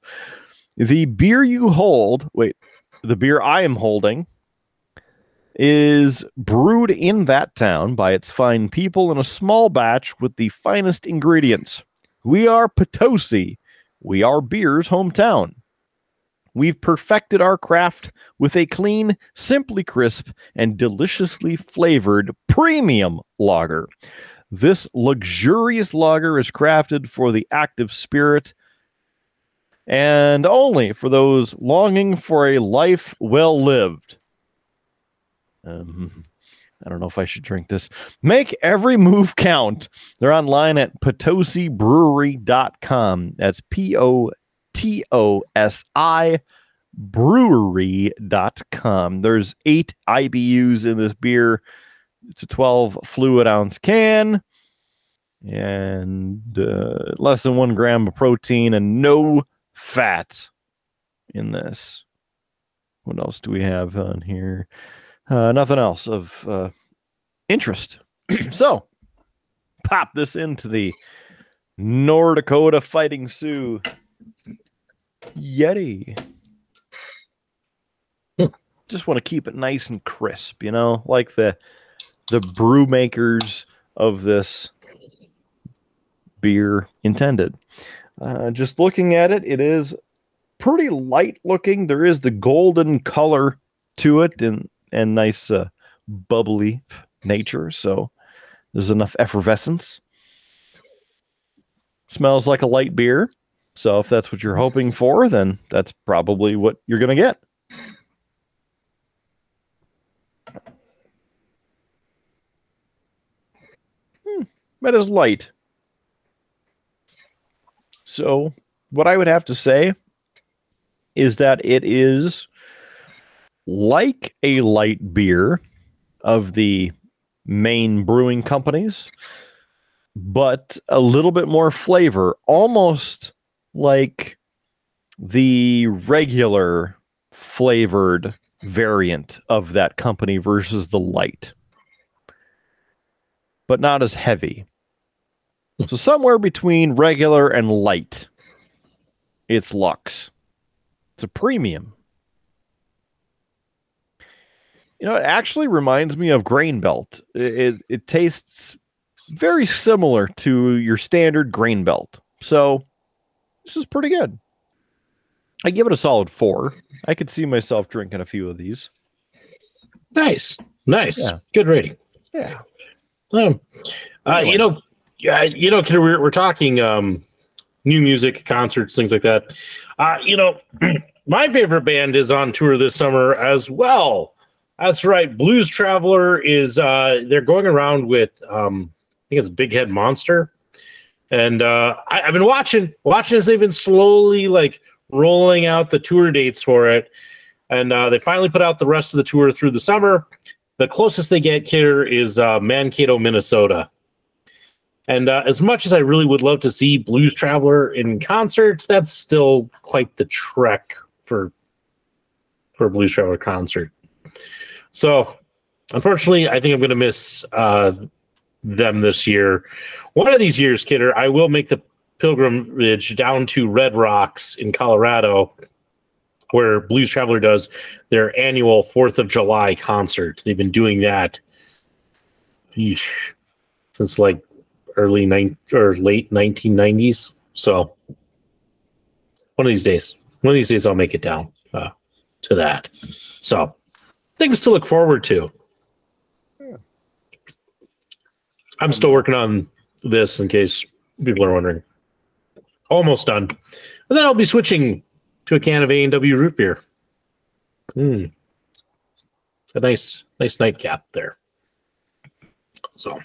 The beer you hold, wait, the beer I am holding is brewed in that town by its fine people in a small batch with the finest ingredients. We are Potosi. We are beer's hometown. We've perfected our craft with a clean, simply crisp, and deliciously flavored premium lager. This luxurious lager is crafted for the active spirit and only for those longing for a life well lived. Um, I don't know if I should drink this. Make every move count. They're online at potosibrewery.com. That's P O T O S I brewery.com. There's eight IBUs in this beer. It's a 12 fluid ounce can and uh, less than one gram of protein and no fat in this. What else do we have on here? Uh, nothing else of uh, interest. *clears throat* so, pop this into the North Dakota Fighting Sioux Yeti. *laughs* Just want to keep it nice and crisp, you know, like the the brew makers of this beer intended. Uh, just looking at it, it is pretty light looking. There is the golden color to it, and and nice uh, bubbly nature, so there's enough effervescence. Smells like a light beer. So if that's what you're hoping for, then that's probably what you're going to get. Hmm, that is light. So, what I would have to say is that it is like a light beer of the main brewing companies, but a little bit more flavor, almost like the regular flavored variant of that company versus the light, but not as heavy. So somewhere between regular and light, it's Lux. It's a premium. You know, it actually reminds me of Grain Belt. It, it, it tastes very similar to your standard Grain Belt. So this is pretty good. I give it a solid four. I could see myself drinking a few of these. Nice, nice, Yeah. good rating. Yeah. Um, uh, Anyway. you know, yeah, you know, we're we're talking um, new music, concerts, things like that. Uh, you know, *clears throat* my favorite band is on tour this summer as well. That's right, Blues Traveler is. Uh, they're going around with, um, I think it's Big Head Monster, and uh, I, I've been watching watching as they've been slowly like rolling out the tour dates for it, and uh, they finally put out the rest of the tour through the summer. The closest they get, here is uh, Mankato, Minnesota. And uh, as much as I really would love to see Blues Traveler in concert, that's still quite the trek for for a Blues Traveler concert. So, unfortunately, I think I'm going to miss uh, them this year. One of these years, Kidder, I will make the pilgrimage down to Red Rocks in Colorado, where Blues Traveler does their annual Fourth of July concert. They've been doing that yeesh, since like early nine or late 1990s. So one of these days, one of these days, I'll make it down uh, to that. So things to look forward to. I'm still working on this in case people are wondering. Almost done. And then I'll be switching to a can of A&W root beer. Hmm. A nice, nice nightcap there. So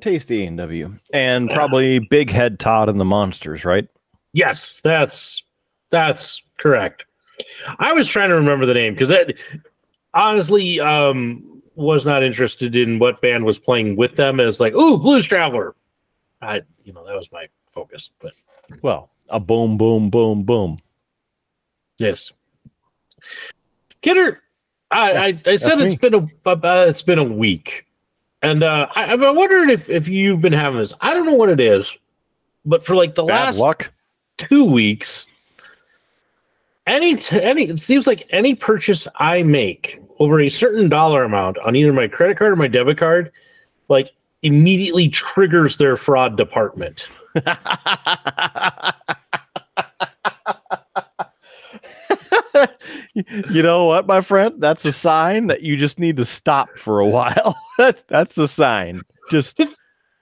Tasty A&W. And probably Big Head Todd and the Monsters, right? Yes, that's that's correct. I was trying to remember the name because that honestly um was not interested in what band was playing with them as like, ooh, Blues Traveler. I you know, that was my focus. But Well, a boom, boom, boom, boom. yes. Kidder, I, I, I said that's it's been a uh, it's been a week. And uh I, I'm wondering if if you've been having this. I don't know what it is, but for like the Bad last luck. two weeks any t- any it seems like any purchase i make over a certain dollar amount on either my credit card or my debit card like immediately triggers their fraud department *laughs* you know what, my friend? That's a sign that you just need to stop for a while. That- *laughs* That's a sign. Just,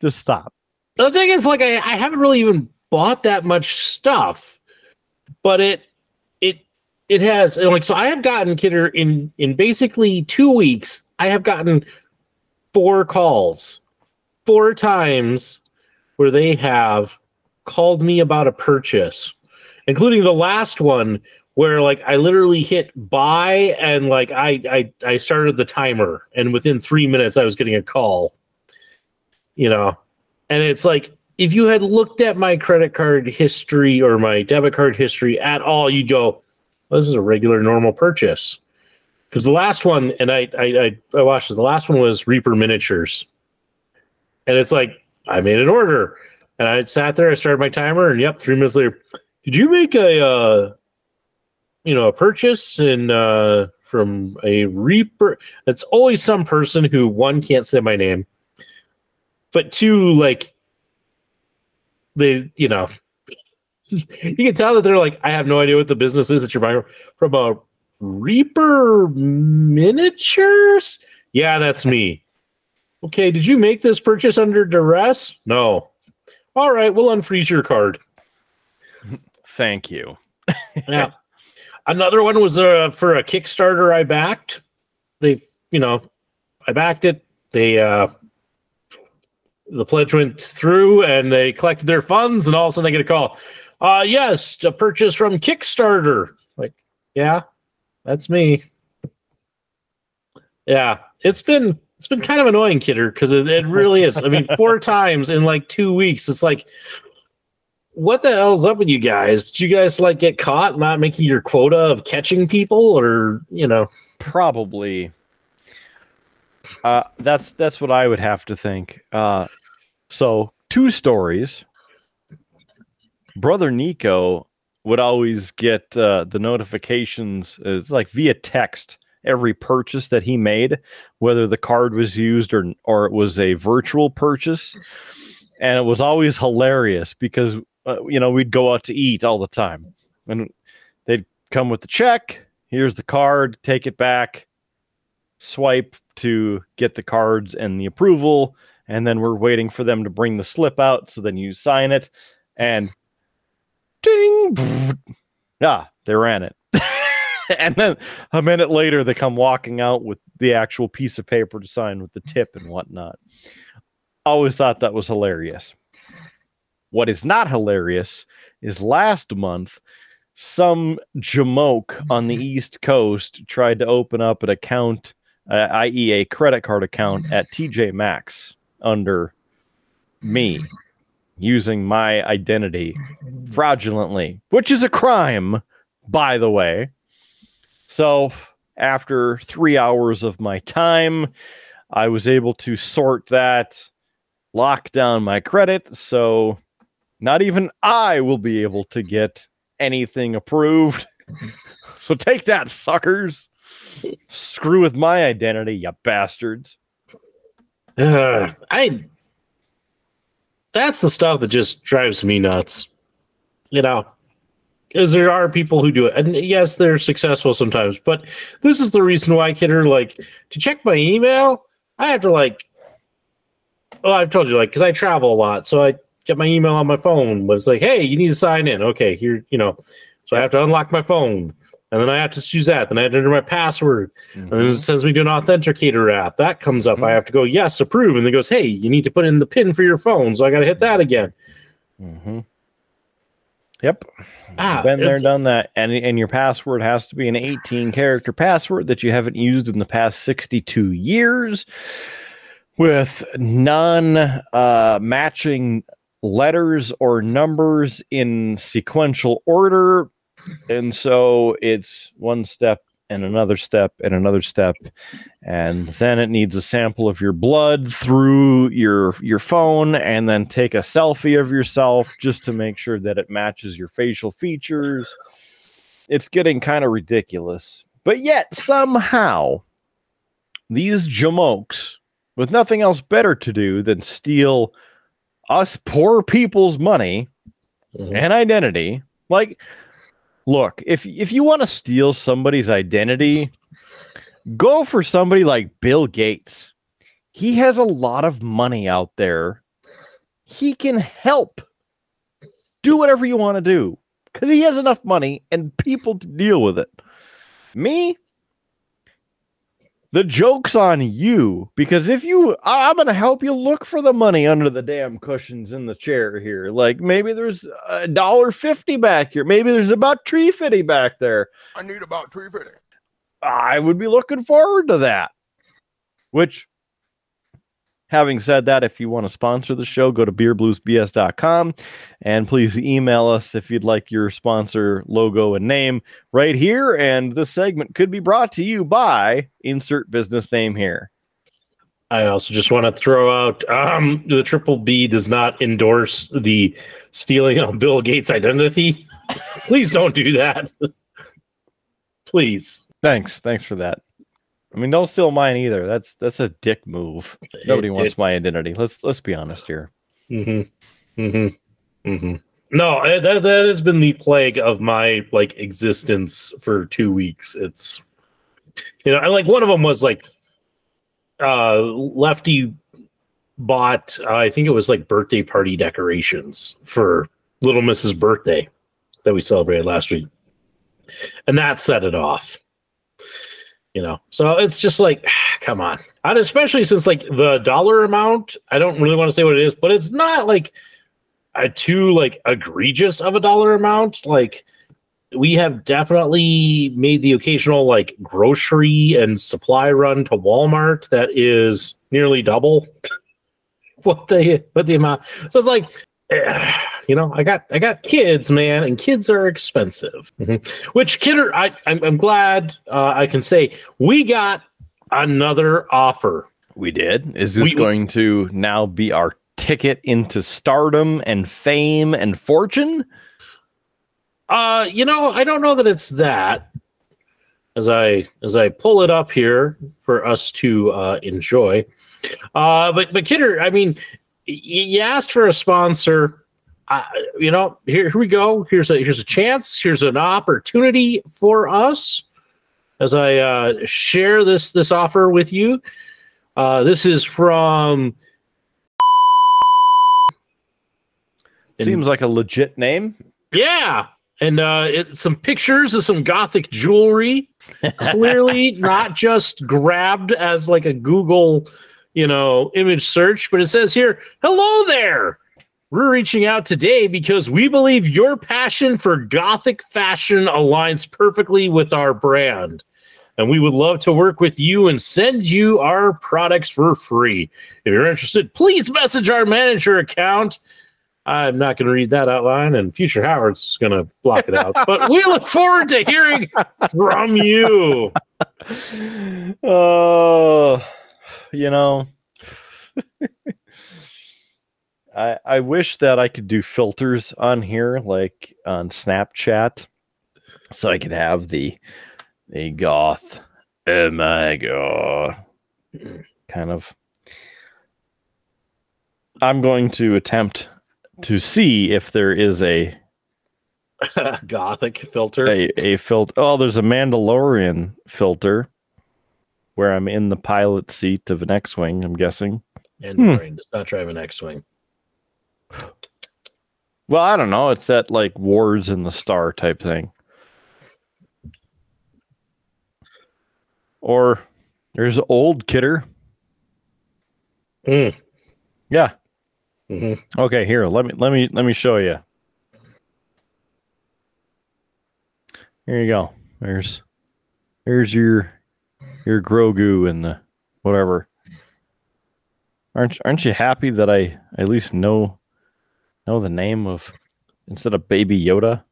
just stop. the thing is like I, I haven't really even bought that much stuff but it it has like so i have gotten kidder in in basically two weeks i have gotten four calls four times where they have called me about a purchase including the last one where like i literally hit buy and like i i, I started the timer and within three minutes i was getting a call you know? And it's like if you had looked at my credit card history or my debit card history at all, you'd go, well, "This is a regular, normal purchase." Because the last one, and I, I, I, watched it. The last one was Reaper Miniatures, and it's like I made an order, and I sat there. I started my timer, and yep, three minutes later, did you make a, uh, you know, a purchase in uh, from a Reaper? It's always some person who one can't say my name, but two like they you know *laughs* you can tell that they're like i have no idea what the business is that you're buying from a reaper miniatures yeah that's me Okay, did you make this purchase under duress? No. All right, we'll unfreeze your card. *laughs* Thank you. *laughs* Yeah. Another one was uh, for a Kickstarter I backed. They, you know, I backed it. They, uh, the pledge went through and they collected their funds, and all of a sudden I get a call. Uh, yes, a purchase from Kickstarter. Like, yeah, that's me. Yeah, it's been it's been kind of annoying, Kidder, because it, it really is. I mean, four *laughs* times in like two weeks. It's like, what the hell's up with you guys? Did you guys like get caught not making your quota of catching people, or you know? Probably. Uh, that's that's what I would have to think. Uh, so two stories. Brother Nico would always get uh, the notifications. It's like via text every purchase that he made, whether the card was used or or it was a virtual purchase, and it was always hilarious because uh, you know we'd go out to eat all the time, and they'd come with the check. Here's the card. Take it back. Swipe to get the cards and the approval, and then we're waiting for them to bring the slip out. So then you sign it, and ding, ah, they ran it. *laughs* and then a minute later, they come walking out with the actual piece of paper to sign with the tip and whatnot. Always thought that was hilarious. What is not hilarious is last month, some jamoke on the East Coast tried to open up an account, uh, i.e., a credit card account at TJ Maxx under me using my identity fraudulently, which is a crime, by the way. So, after three hours of my time, I was able to sort that, lock down my credit. So, not even I will be able to get anything approved. *laughs* so, take that, suckers. Screw with my identity, you bastards. Uh, I. That's the stuff that just drives me nuts. You know, because there are people who do it, and yes, they're successful sometimes. But this is the reason why, kid, kidder, like to check my email, I have to like. Well, I've told you, like, because I travel a lot, so I get my email on my phone. But it's like, hey, you need to sign in. Okay, here, you know. So I have to unlock my phone, and then I have to use that. Then I have to enter my password, and then it sends me to an authenticator app. That comes up. I have to go yes, approve, and then it goes, hey, you need to put in the pin for your phone. So I got to hit that again. Mm-hmm. Yep. Ah, Been there, done that. And, and your password has to be an 18 character password that you haven't used in the past 62 years with none uh, matching letters or numbers in sequential order. And so it's one step and another step and another step. And then it needs a sample of your blood through your your phone and then take a selfie of yourself just to make sure that it matches your facial features. It's getting kind of ridiculous. But yet somehow these jamokes with nothing else better to do than steal us poor people's money Mhm. and identity. Like, look, if if you want to steal somebody's identity, go for somebody like Bill Gates. He has a lot of money out there. He can help. Do whatever you want to do because he has enough money and people to deal with it. Me, the joke's on you because if you, I'm going to help you look for the money under the damn cushions in the chair here. Like maybe there's a dollar fifty back here. Maybe there's about tree fifty back there. I need about three fifty. I would be looking forward to that. Which, having said that, if you want to sponsor the show, go to beerbluesbs.com and please email us if you'd like your sponsor logo and name right here. And this segment could be brought to you by insert business name here. I also just want to throw out um, the Triple B does not endorse the stealing of Bill Gates' identity. *laughs* Please don't do that. *laughs* Please. Thanks. Thanks for that. I mean, don't steal mine either. That's that's a dick move. Nobody It- wants it- my identity. Let's let's be honest here. Mm-hmm. Mm-hmm. Mm-hmm. No, that that has been the plague of my like existence for two weeks. It's you know, I like one of them was like uh lefty bought, uh, I think it was like birthday party decorations for little Miss's Birthday that we celebrated last week. And that set it off. You know, so it's just like, *sighs* come on. And especially since like the dollar amount, I don't really want to say what it is, but it's not like a too like egregious of a dollar amount. Like we have definitely made the occasional like grocery and supply run to Walmart that is nearly double *laughs* what the what the amount. So it's like *sighs* eh, you know, I got I got kids, man, and kids are expensive. Mhm. Which kidder, I I'm, I'm glad uh, I can say we got another offer. We did. Is this We- going to now be our ticket into stardom and fame and fortune? Uh, you know, I don't know that it's that. As I as I pull it up here for us to uh, enjoy, uh, but but Kidder, I mean, you asked for a sponsor. Uh, you know, here here we go. Here's a here's a chance. Here's an opportunity for us. As I uh, share this this offer with you, uh, this is from Seems like a legit name. Yeah, and uh, it's some pictures of some gothic jewelry. Clearly, *laughs* not just grabbed as like a Google, you know, image search, but it says here, "Hello there." We're reaching out today because we believe your passion for gothic fashion aligns perfectly with our brand. And we would love to work with you and send you our products for free. If you're interested, please message our manager account I'm not going to read that out loud, and Future Howard's going to block it out. but we look forward to hearing from you. *laughs* Oh, you know, *laughs* I I wish that I could do filters on here, like on Snapchat, so I could have the the goth. Oh my god, kind of. I'm going to attempt to see if there is a *laughs* Gothic filter. a, a filter. Oh, there's a Mandalorian filter where I'm in the pilot seat of an X-wing. I'm guessing. And Hmm. Does not drive an X-wing. Well, I don't know. It's that like Wars in the Star type thing. Or there's old kidder. Mm. Yeah. Mhm. Okay, here. Let me let me let me show you. Here you go. There's there's your your Grogu and the whatever. Aren't aren't you happy that I at least know know the name of instead of Baby Yoda?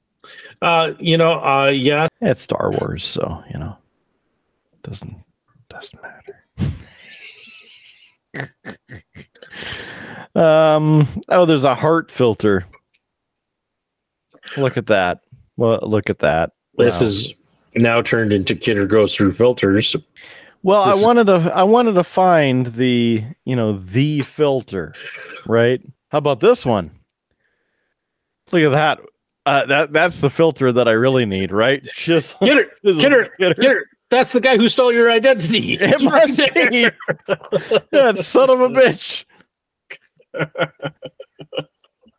Uh, you know, uh, yeah, Yeah, it's Star Wars, so you know, doesn't doesn't matter. *laughs* um. Oh, there's a heart filter. Look at that. Well, look at that. this Wow. is now turned into Kidder goes through filters. Well, this I wanted to. I wanted to find the you know the filter, right? How about this one? Look at that. Uh, that that's the filter that I really need, right? *laughs* Just get just get look get her. That's the guy who stole your identity. *laughs* It must be. *laughs* that son of a bitch.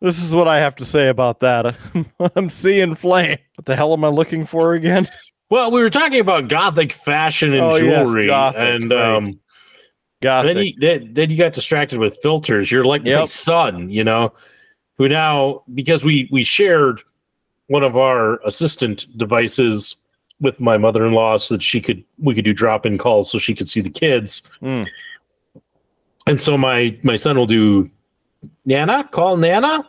this is what I have to say about that. I'm seeing flame. What the hell am I looking for again? Well, we were talking about gothic fashion and Oh, yes, jewelry, Gothic, and right. um, Gothic. then you then, then you got distracted with filters. You're like my son, you know, who now because we we shared one of our assistant devices with my mother-in-law so that she could we could do drop-in calls so she could see the kids. Mm. And so my my son will do Nana, call Nana,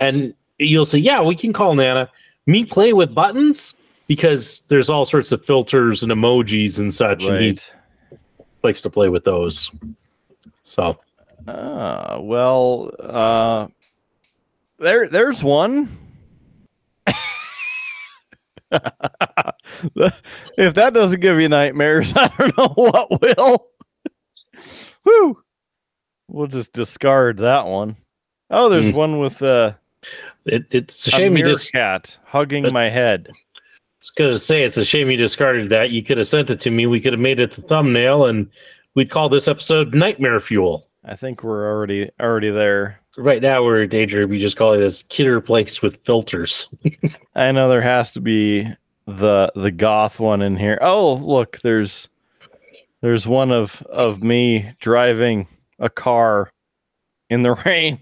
and you'll say, "Yeah, we can call Nana." Me play with buttons because there's all sorts of filters and emojis and such, and he likes to play with those. So Ah, well, uh, there, there's one. *laughs* if that doesn't give you nightmares, *laughs* I don't know what will. *laughs* Whew. We'll just discard that one. Oh, there's Hmm. one with uh, it, it's a a shame you just. meerkat hugging But- my head. I was gonna say it's a shame you discarded that. You could have sent it to me. We could have made it the thumbnail, and we'd call this episode "Nightmare Fuel." I think we're already already there. Right now, we're in danger. We just call it this kidder place with filters. *laughs* I know there has to be the the goth one in here. Oh, look, there's there's one of of me driving a car in the *laughs* rain.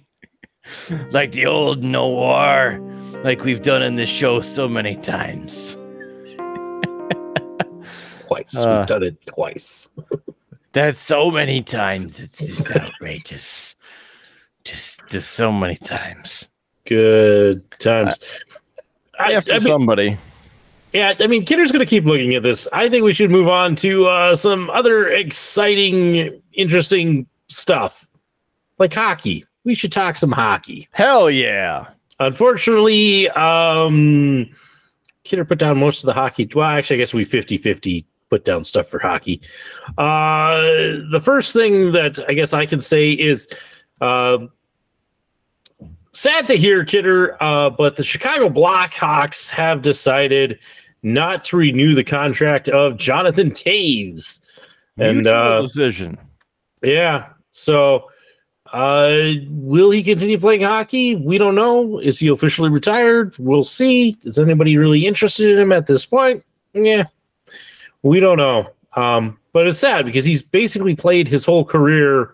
like the old noir, like we've done in this show so many times. *laughs* Twice. Uh. We've done it twice. That's so many times. It's just outrageous. Just just so many times. Good times. I, After I mean, somebody. yeah, I mean, Kidder's going to keep looking at this. I think we should move on to uh, some other exciting, interesting stuff, like hockey. We should talk some hockey. Hell yeah. Unfortunately, um, Kidder put down most of the hockey. Well, actually, I guess we 50 50 put down stuff for hockey. Uh, the first thing that I guess I can say is uh, sad to hear, Kidder, uh, but the Chicago Blackhawks have decided not to renew the contract of Jonathan Toews. And Mutual uh, decision. yeah. So, uh, will he continue playing hockey? We don't know. Is he officially retired? We'll see. Is anybody really interested in him at this point? Yeah, we don't know. Um, but it's sad because he's basically played his whole career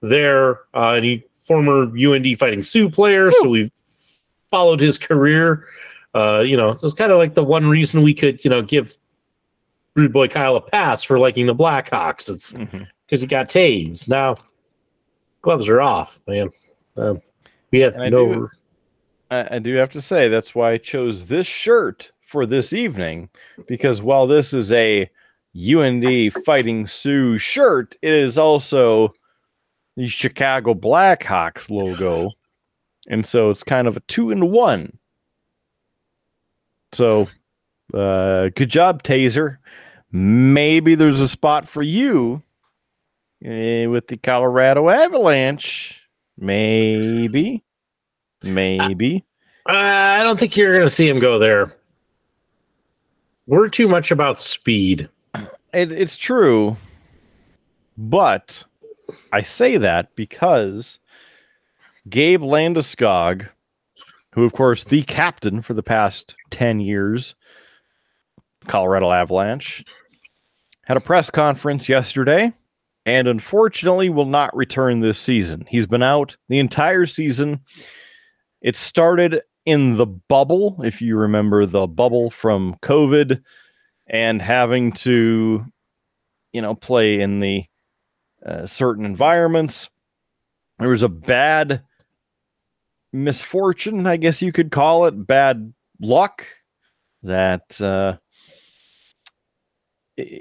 there. Uh, and he former UND Fighting Sioux player, so we've followed his career. Uh, you know, so it's kind of like the one reason we could, you know, give Rude Boy Kyle a pass for liking the Blackhawks. It's because he got tased. Now gloves are off, man. Um, we have And I no. do- I, I do have to say that's why I chose this shirt for this evening because while this is a UND Fighting Sioux shirt, it is also the Chicago Blackhawks logo, and so it's kind of a two in one. So, uh, good job, Taser. Maybe there's a spot for you eh, with the Colorado Avalanche. Maybe. Maybe. I don't think you're going to see him go there. We're too much about speed. It, it's true. But I say that because Gabe Landeskog, who, of course, the captain for the past 10 years, Colorado Avalanche, had a press conference yesterday and unfortunately will not return this season. He's been out the entire season. It started in the bubble, if you remember the bubble from COVID and having to, you know, play in the uh, certain environments. There was a bad misfortune, I guess you could call it, bad luck that uh,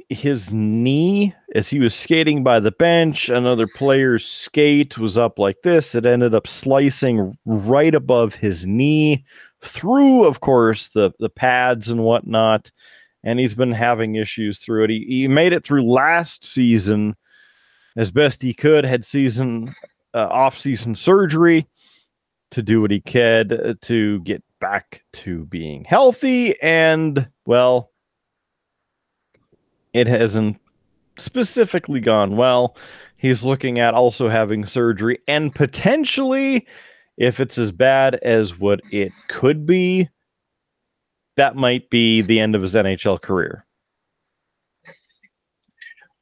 his knee, as he was skating by the bench, another player's skate was up like this. It ended up slicing right above his knee, through, of course, the the pads and whatnot. And he's been having issues through it. He, he made it through last season as best he could. Had season uh, off season surgery to do what he could uh, to get back to being healthy. And well, it hasn't specifically gone well. He's looking at also having surgery and potentially, if it's as bad as what it could be, that might be the end of his NHL career.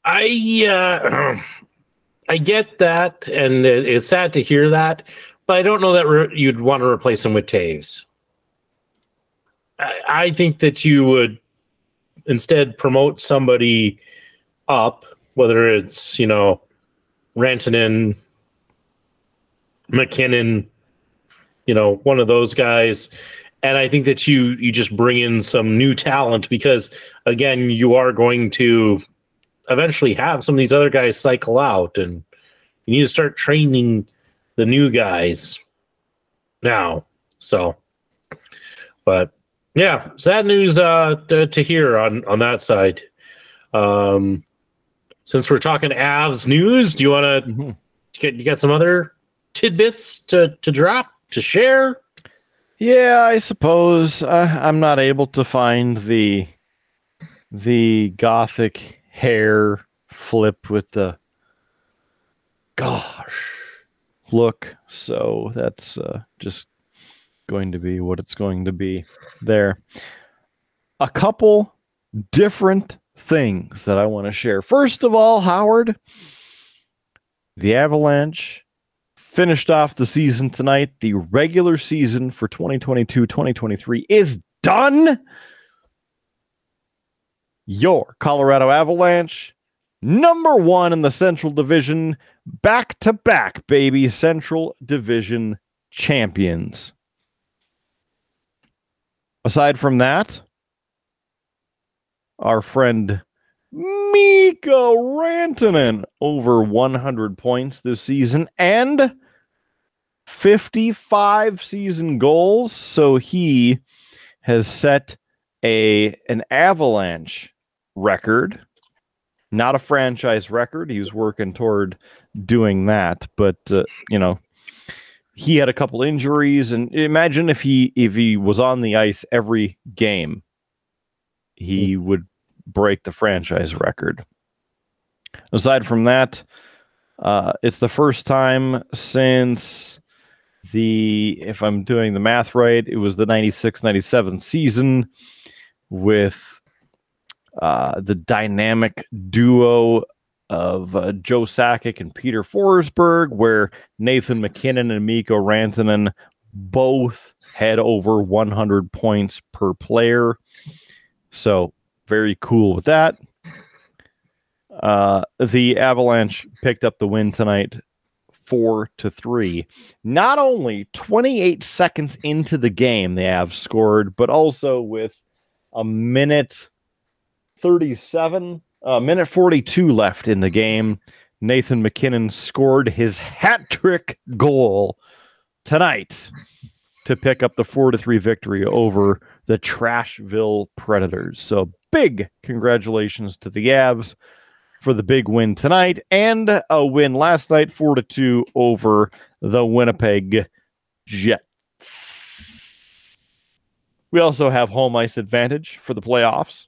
I uh, *clears throat* I get that, and it- it's sad to hear that, but I don't know that re- you'd want to replace him with Toews. I, I think that you would instead promote somebody up, whether it's you know Rantanen, MacKinnon, you know one of those guys, and I think that you you just bring in some new talent because again you are going to eventually have some of these other guys cycle out and you need to start training the new guys now so. But yeah sad news uh to, to hear on on that side. Um since we're talking avs news do you want to Mhm. get you got some other tidbits to to drop to share? Yeah, I suppose. Uh, I'm not able to find the the gothic hair flip with the gosh look. So that's uh, just going to be what it's going to be there. A couple different things that I want to share. First of all, Howard, the Avalanche finished off the season tonight. The regular season for 2022 2023 is done. Your Colorado Avalanche, number one in the Central Division, back to back, baby, Central Division champions. Aside from that, our friend Mikko Rantanen over 100 points this season and 55 season goals. So he has set a an avalanche record, not a franchise record. He was working toward doing that, but uh, you know, he had a couple injuries, and imagine if he if he was on the ice every game, he would break the franchise record. Aside from that, uh, it's the first time since the, if I'm doing the math right, it was the 96 97 season with uh, the dynamic duo of uh, Joe Sakic and Peter Forsberg, where Nathan MacKinnon and Mikko Rantanen both had over 100 points per player. So very cool with that. Uh, the Avalanche picked up the win tonight, four to three. Not only 28 seconds into the game, they have scored, but also with a minute 37, a minute 42 left in the game. Nathan MacKinnon scored his hat trick goal tonight to pick up the four to three victory over the Trashville Predators. So big congratulations to the Avs for the big win tonight and a win last night, four to two over the Winnipeg Jets. We also have home ice advantage for the playoffs.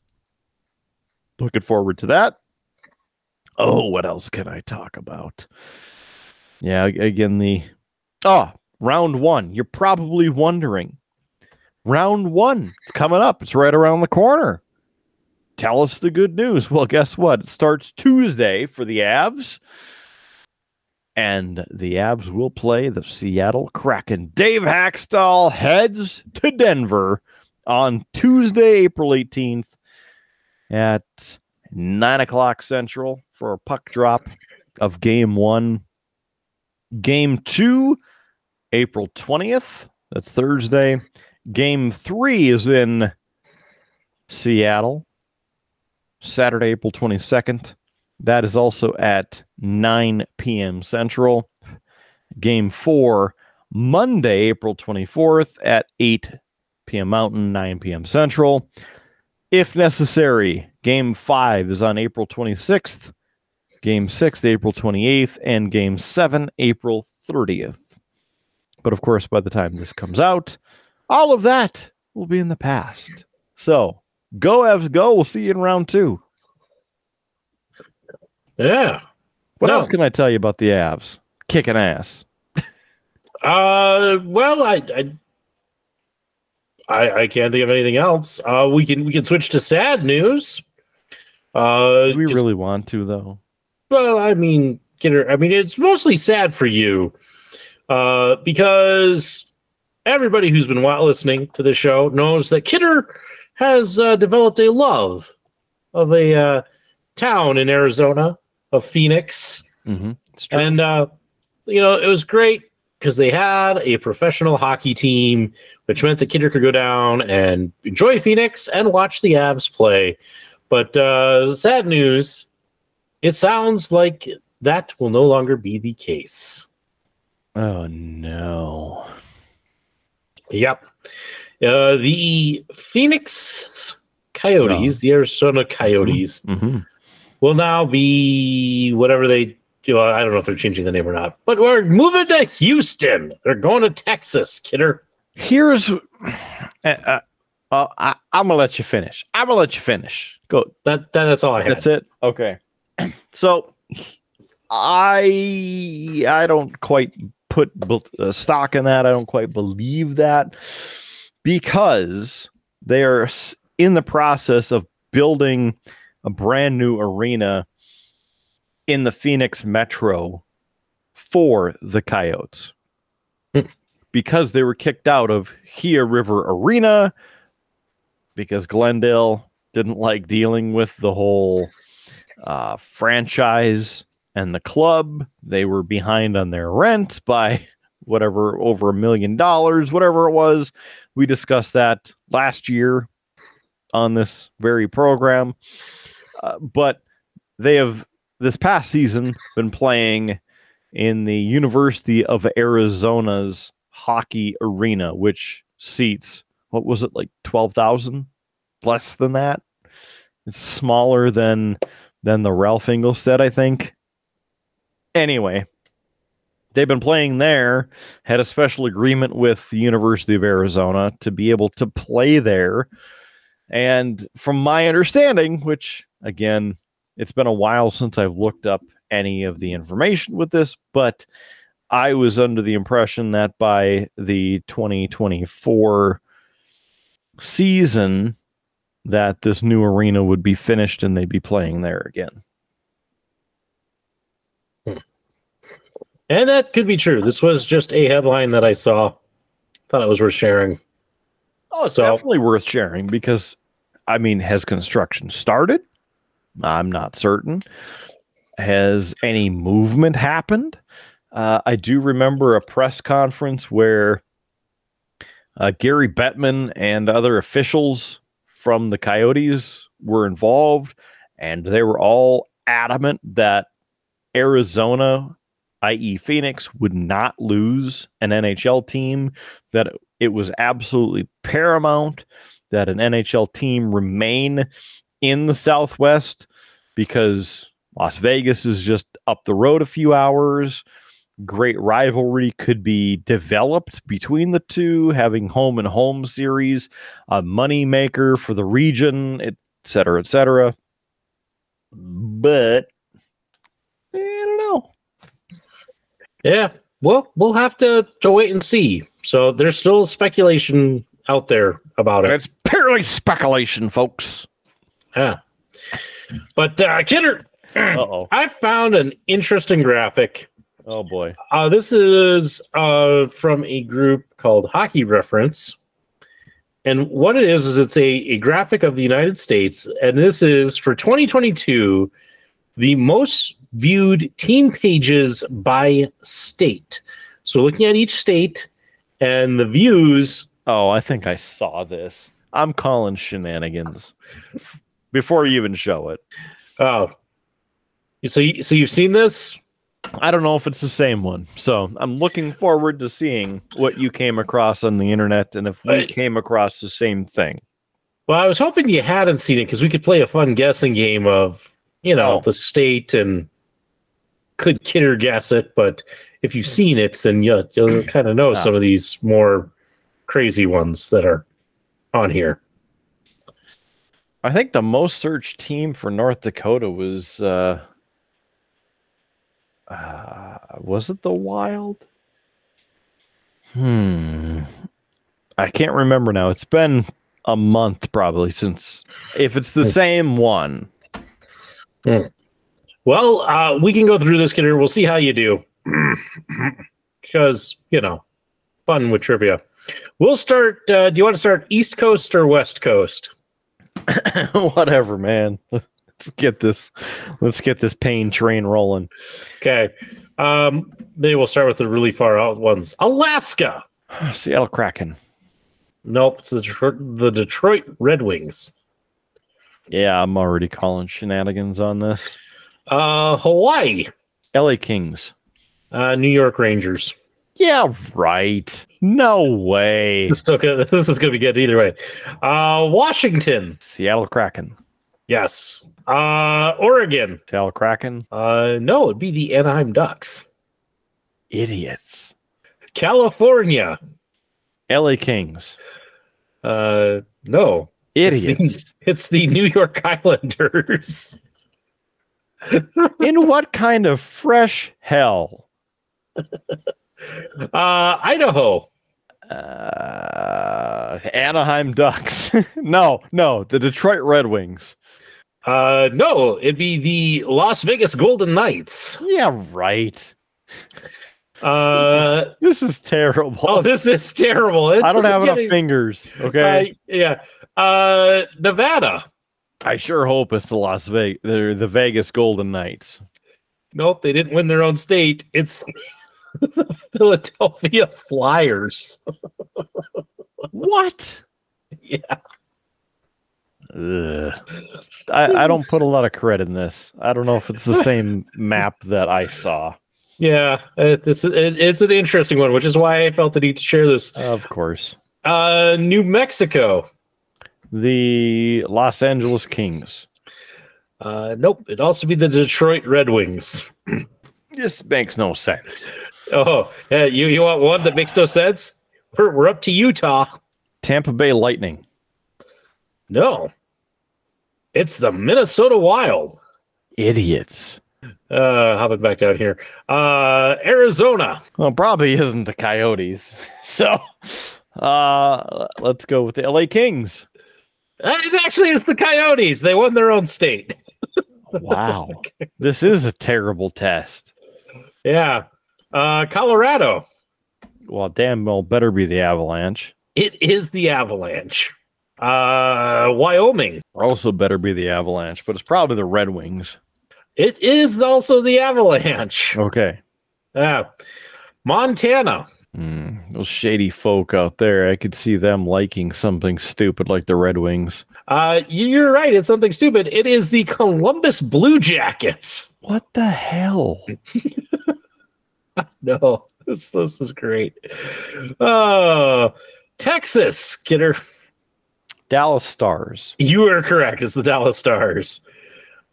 Looking forward to that. Oh, what else can I talk about? Yeah, again, the oh, round one. You're probably wondering. Round one. It's coming up. It's right around the corner. Tell us the good news. Well, guess what? It starts Tuesday for the Avs. And the Avs will play the Seattle Kraken. Dave Hakstol heads to Denver on Tuesday, April 18th at 9 o'clock Central for a puck drop of game one. Game two, April 20th. That's Thursday. Game three is in Seattle, Saturday, April 22nd. That is also at 9 p.m. Central. Game four, Monday, April 24th at 8 p.m. Mountain, 9 p.m. Central. If necessary, game five is on April 26th, game six, April 28th, and game seven, April 30th. But of course, by the time this comes out, all of that will be in the past. So go, Evs, go. We'll see you in round two. Yeah. What No. else can I tell you about the Avs? Kicking ass. Uh, well, I, I, I, I can't think of anything else. Uh, we can we can switch to sad news. Uh, Do we really want to, though? Well, I mean, get her. I mean, it's mostly sad for you, uh, because everybody who's been listening to the show knows that Kidder has uh, developed a love of a uh, town in Arizona of Phoenix. Mm-hmm. And uh, you know, it was great because they had a professional hockey team, which meant that Kidder could go down and enjoy Phoenix and watch the Avs play. But uh, sad news, it sounds like that will no longer be the case. oh, no. Yep. Uh, the Phoenix Coyotes, the Arizona Coyotes, Mm-hmm. will now be whatever they I don't know if they're changing the name or not, but we're moving to Houston. They're going to Texas, kidder. Here's. Uh, uh, uh, I, I'm going to let you finish. I'm going to let you finish. Go. That, that that's all I had. That's it. Okay. *clears throat* So I I don't quite put uh, stock in that. I don't quite believe that because they are in the process of building a brand new arena in the Phoenix Metro for the Coyotes Hmm. because they were kicked out of Gila River Arena because Glendale didn't like dealing with the whole uh, franchise and the club. They were behind on their rent by whatever, over a million dollars, whatever it was. We discussed that last year on this very program. Uh, but they have, this past season, been playing in the University of Arizona's hockey arena, which seats, what was it, like 12,000? Less than that? It's smaller than than the Ralph Engelstad, I think. Anyway, they've been playing there, had a special agreement with the University of Arizona to be able to play there. And from my understanding, which again, it's been a while since I've looked up any of the information with this, but I was under the impression that by the 2024 season, that this new arena would be finished and they'd be playing there again. Hmm. And that could be true. This was just a headline that I saw. Thought it was worth sharing. Oh, it's So- definitely worth sharing because, I mean, has construction started? I'm not certain. Has any movement happened? Uh, I do remember a press conference where uh, Gary Bettman and other officials from the Coyotes were involved, and they were all adamant that Arizona, i.e., Phoenix, would not lose an NHL team, that it was absolutely paramount that an NHL team remain in the Southwest because Las Vegas is just up the road a few hours. Great rivalry could be developed between the two, having home and home series, a money maker for the region, et cetera, et cetera. But I don't know. Yeah. Well, we'll have to, to wait and see. So there's still speculation out there about it. It's purely speculation, folks. Yeah. But uh, Kidder, *clears throat* Uh oh. I found an interesting graphic. Oh boy. Uh, this is uh, from a group called Hockey Reference. And what it is, is it's a, a graphic of the United States. And this is for 2022, the most viewed team pages by state. So looking at each state and the views. Oh, I think I saw this. I'm calling shenanigans before you even show it. Oh, so you, so you've seen this? I don't know if it's the same one. So I'm looking forward to seeing what you came across on the internet and if we Right. came across the same thing. Well, I was hoping you hadn't seen it because we could play a fun guessing game of, you know, Oh. the state and could kidder guess it. But if you've seen it, then you, you'll kind of know Ah. some of these more crazy ones that are on here. I think the most searched team for North Dakota was uh, uh was it the Wild? Hmm. I can't remember now. It's been a month probably since if it's the same one. Well, uh, we can go through this, kidder. We'll see how you do. *clears throat* because, you know, fun with trivia. We'll start. Uh, do you want to start East Coast or West Coast? *laughs* Whatever, man. Let's get this let's get this pain train rolling. Okay. Um, maybe we'll start with the really far out ones. Alaska. *sighs* Seattle Kraken. Nope, it's the Detroit, the Detroit Red Wings. Yeah, I'm already calling shenanigans on this. Uh, Hawaii. LA Kings. Uh, New York Rangers. Yeah, right. No way. This is, still gonna, *laughs* this is going to be good either way. Uh, Washington. Seattle Kraken. Yes. Uh, Oregon. Seattle Kraken. Uh, no, it'd be the Anaheim Ducks. Idiots. California. LA Kings. Uh, no, It's Idiots. the, *laughs* it's the New York *laughs* Islanders. In what kind of fresh hell? Uh, Idaho. Uh, Anaheim Ducks. *laughs* no, no, the Detroit Red Wings. Uh, no, it'd be the Las Vegas Golden Knights. Yeah, right. Uh, this, is, this is terrible. oh, this is terrible. It I don't have enough fingers. Okay. Uh, yeah. Uh, Nevada. I sure hope it's the Las Vegas, the Vegas Golden Knights. Nope, they didn't win their own state. It's the *laughs* Philadelphia Flyers. What? Yeah. Ugh. I, I don't put a lot of credit in this. I don't know if it's the same map that I saw. Yeah, uh, this it, it's an interesting one, which is why I felt the need to share this. Of course. Uh, New Mexico. The Los Angeles Kings. Uh, nope, it'd also be the Detroit Red Wings. *clears throat* This makes no sense. Oh, yeah, you you want one that makes no sense? We're we're up to Utah. Tampa Bay Lightning. No, it's the Minnesota Wild. Idiots. Uh, hopping back down here. Uh, Arizona. Well, probably isn't the Coyotes. *laughs* So, uh, let's go with the LA Kings. Uh, It actually is the Coyotes. They won their own state. *laughs* Wow. this is a terrible test. Yeah. Uh, Colorado. Well, damn well better be the Avalanche. It is the Avalanche. Uh, Wyoming. Also better be the Avalanche, but it's probably the Red Wings. It is also the Avalanche. Okay. Yeah. Montana. Hmm, those shady folk out there, I could see them liking something stupid like the Red Wings. Uh, you're right. It's something stupid. It is the Columbus Blue Jackets. What the hell? *laughs* *laughs* No, this this is great. Oh, Texas, kidder. Dallas Stars. You are correct. It's the Dallas Stars.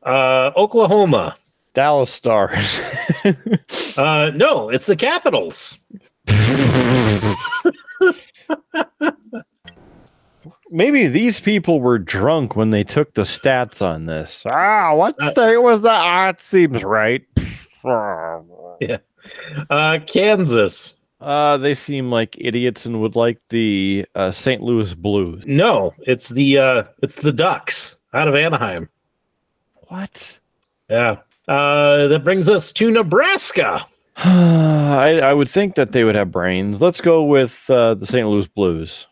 Uh, Oklahoma. Dallas Stars. *laughs* Uh, no, it's the Capitals. Maybe these people were drunk when they took the stats on this. Ah, what Uh, state was that? Ah, it seems right. *laughs* Uh, Kansas. Uh, they seem like idiots and would like the uh, St. Louis Blues. No, it's the uh, it's the Ducks out of Anaheim. What? Yeah. Uh, that brings us to Nebraska. *sighs* I, I would think that they would have brains. Let's go with uh, the St. Louis Blues.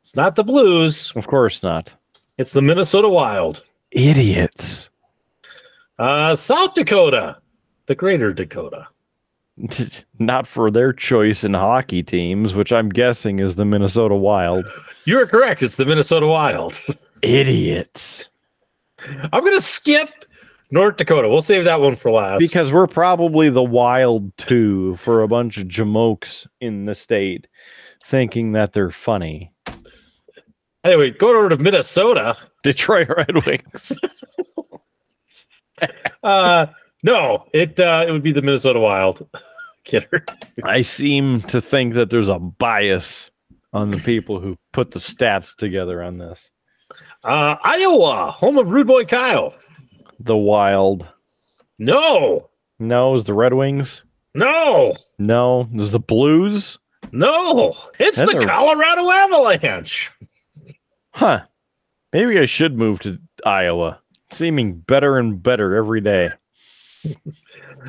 It's not the Blues. Of course not. It's the Minnesota Wild. Idiots. Uh, South Dakota, the Greater Dakota. *laughs* not for their choice in hockey teams, which I'm guessing is the Minnesota Wild. You are correct. It's the Minnesota Wild. *laughs* Idiots. I'm gonna skip North Dakota. We'll save that one for last. Because we're probably the wild two for a bunch of jamokes in the state thinking that they're funny. anyway, going over to Minnesota. Detroit Red Wings. *laughs* Uh, no, it uh, it would be the Minnesota Wild. Kidder. I seem to think that there's a bias on the people who put the stats together on this. Uh, Iowa, home of Rude Boy Kyle. The Wild. No, No, is the Red Wings? no, No, is the Blues? no. It's the Colorado Avalanche. Huh. Maybe I should move to Iowa. Seeming better and better every day.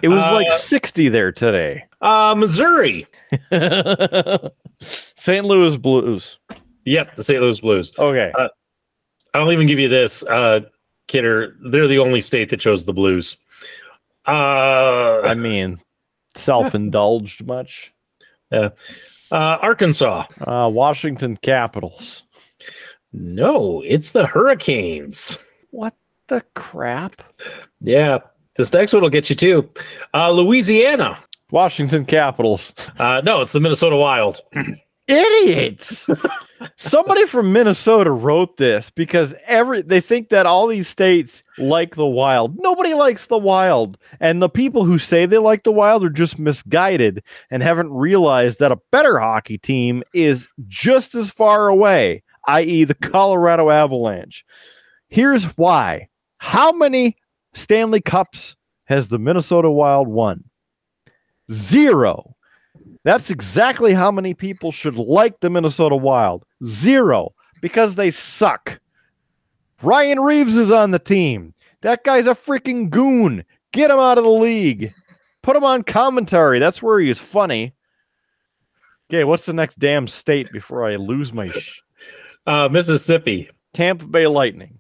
It was like Uh, 60 there today. Uh, Missouri. *laughs* St. Louis Blues. Yep, the St. Louis Blues. Okay. I'll even give you this, uh, Kidder. They're the only state that chose the Blues. Uh, I mean, self-indulged much. Yeah. Uh, Arkansas. Uh, Washington Capitals. No, it's the Hurricanes. What the crap? Yeah, this next one will get you too. Uh, Louisiana. Washington Capitals. Uh, no, it's the Minnesota Wild. Idiots. Somebody from Minnesota wrote this because every they think that all these states like the wild. Nobody likes the wild. And the people who say they like the wild are just misguided and haven't realized that a better hockey team is just as far away, i.e., the Colorado Avalanche. Here's why. How many Stanley Cups has the Minnesota Wild won? Zero. That's exactly how many people should like the Minnesota Wild. Zero. Because they suck. Ryan Reaves is on the team. That guy's a freaking goon. Get him out of the league. Put him on commentary. That's where he is funny. Okay, what's the next damn state before I lose my sh- Uh, Mississippi. Tampa Bay Lightning?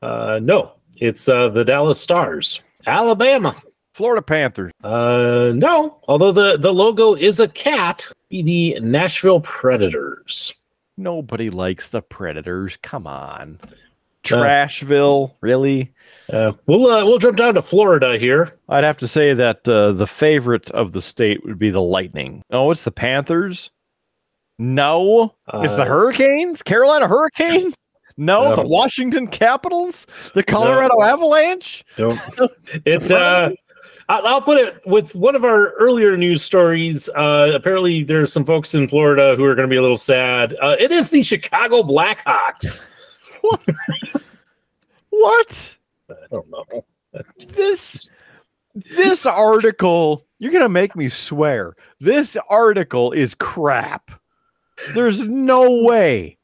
Uh, no, it's uh, the Dallas Stars. Alabama. Florida Panthers. Uh, no, although the, the logo is a cat, be the Nashville Predators. Nobody likes the Predators. Come on. Trashville, really? Uh, we'll uh, we'll jump down to Florida here. I'd have to say that uh, the favorite of the state would be the Lightning. Oh, it's the Panthers? No. it's the Uh, Hurricanes? Carolina Hurricanes? No, the Washington Capitals? The Colorado Avalanche? Don't. *laughs* It. Uh, I- I'll put it with one of our earlier news stories. Uh, apparently, there's some folks in Florida who are going to be a little sad. Uh, it is the Chicago Blackhawks. what? *laughs* What? I don't know. This this article, you're going to make me swear. This article is crap. There's no way.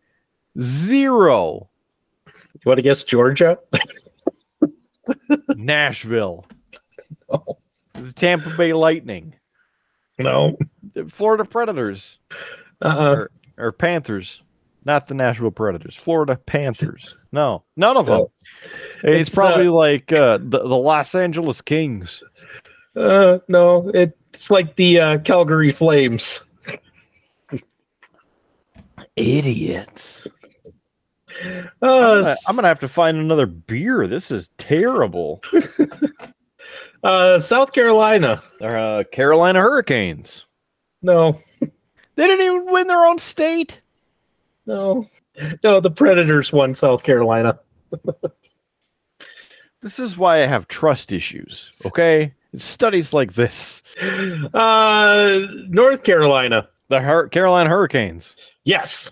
Zero. You want to guess Georgia? *laughs* Nashville. No. The Tampa Bay Lightning. No. The Florida Predators. Uh, or, or Panthers. Not the Nashville Predators. Florida Panthers. No, none of them. It's, It's, probably uh, like uh, the, the Los Angeles Kings. uh, no. It's like the uh, Calgary Flames. Idiots. Uh, I'm gonna, I'm gonna have to find another beer. This is terrible. *laughs* uh, South Carolina. Uh, Carolina Hurricanes. No. They didn't even win their own state. No. No, the Predators won South Carolina. *laughs* This is why I have trust issues. Okay, it's studies like this. Uh, North Carolina. The Hur- Carolina Hurricanes. Yes.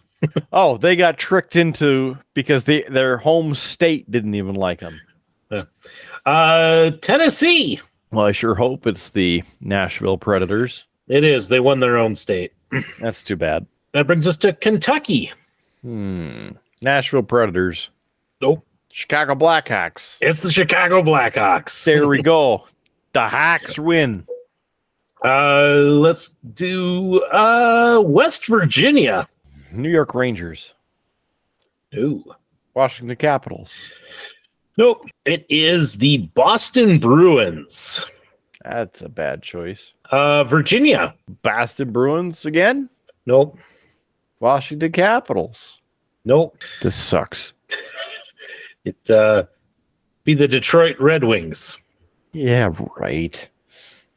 Oh, they got tricked into because they, their home state didn't even like them. Uh, Tennessee. Well, I sure hope it's the Nashville Predators. It is. They won their own state. *clears throat* That's too bad. That brings us to Kentucky. Hmm. Nashville Predators. Nope. Chicago Blackhawks. It's the Chicago Blackhawks. There we go. *laughs* The Hawks win. Uh, let's do uh West Virginia. New York Rangers. Ooh. Washington Capitals. Nope. It is the Boston Bruins. That's a bad choice. Uh, Virginia. Boston Bruins again. Nope. Washington Capitals. Nope. This sucks. *laughs* It uh be the Detroit Red Wings. Yeah, right.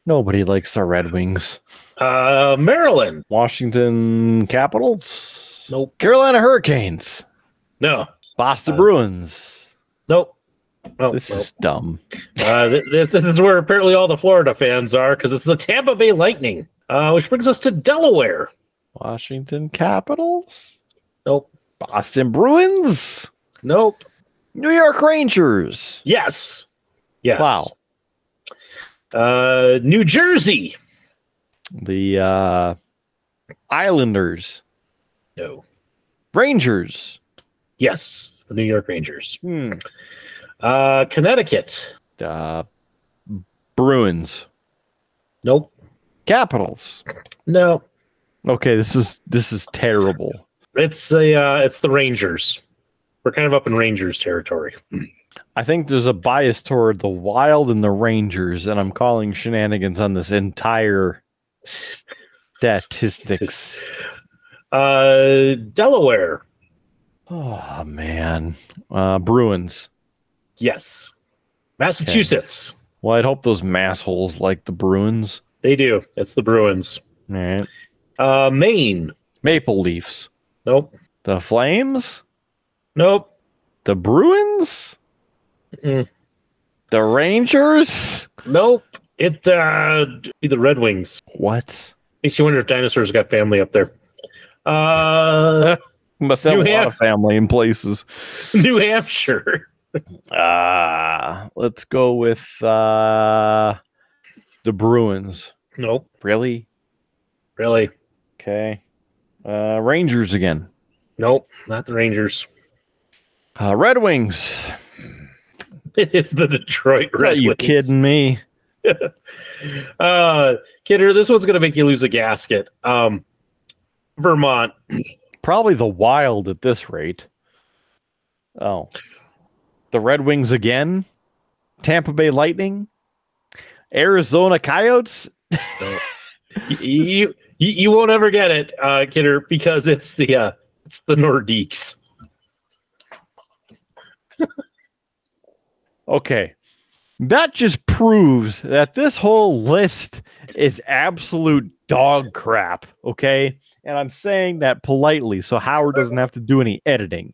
Nobody likes the Red Wings. Uh, Maryland. Washington Capitals. Nope. Carolina Hurricanes. No. Boston Uh, Bruins. Nope. Nope. This nope. is dumb. Uh, this this is where apparently all the Florida fans are because it's the Tampa Bay Lightning. Uh, which brings us to Delaware. Washington Capitals. Nope. Boston Bruins. Nope. New York Rangers. Yes. Yes. Wow. Uh, New Jersey. The uh, Islanders. No. Rangers. Yes, the New York Rangers. Hmm. Uh, Connecticut. Uh, Bruins. Nope. Capitals. No. Okay, this is this is terrible. It's a uh, it's the Rangers. We're kind of up in Rangers territory. I think there's a bias toward the Wild and the Rangers, and I'm calling shenanigans on this entire statistics. Uh, Delaware. Oh man, uh, Bruins. Yes. Massachusetts. Well, I'd hope those massholes like the Bruins. They do. It's the Bruins. All right. Uh, Maine. Maple Leafs. Nope. The Flames. Nope. The Bruins. Mm. The Rangers. Nope. It uh be the Red Wings. What? Makes you wonder if dinosaurs got family up there. Uh *laughs* Must have New a lot of family in places. *laughs* New Hampshire. Uh let's go with uh the Bruins. Nope. Really? Really? Okay. Uh Rangers again. Nope. Not the Rangers. Uh Red Wings. *laughs* It's the Detroit Red Are you Wings. kidding me? *laughs* Uh, Kidder, this one's going to make you lose a gasket. Um, Vermont. Probably the Wild at this rate. Oh. The Red Wings again? Tampa Bay Lightning? Arizona Coyotes? *laughs* You, you you won't ever get it, uh, Kidder, because it's the uh, it's the Nordiques. Okay. That just proves that this whole list is absolute dog crap. Okay. And I'm saying that politely so Howard doesn't have to do any editing.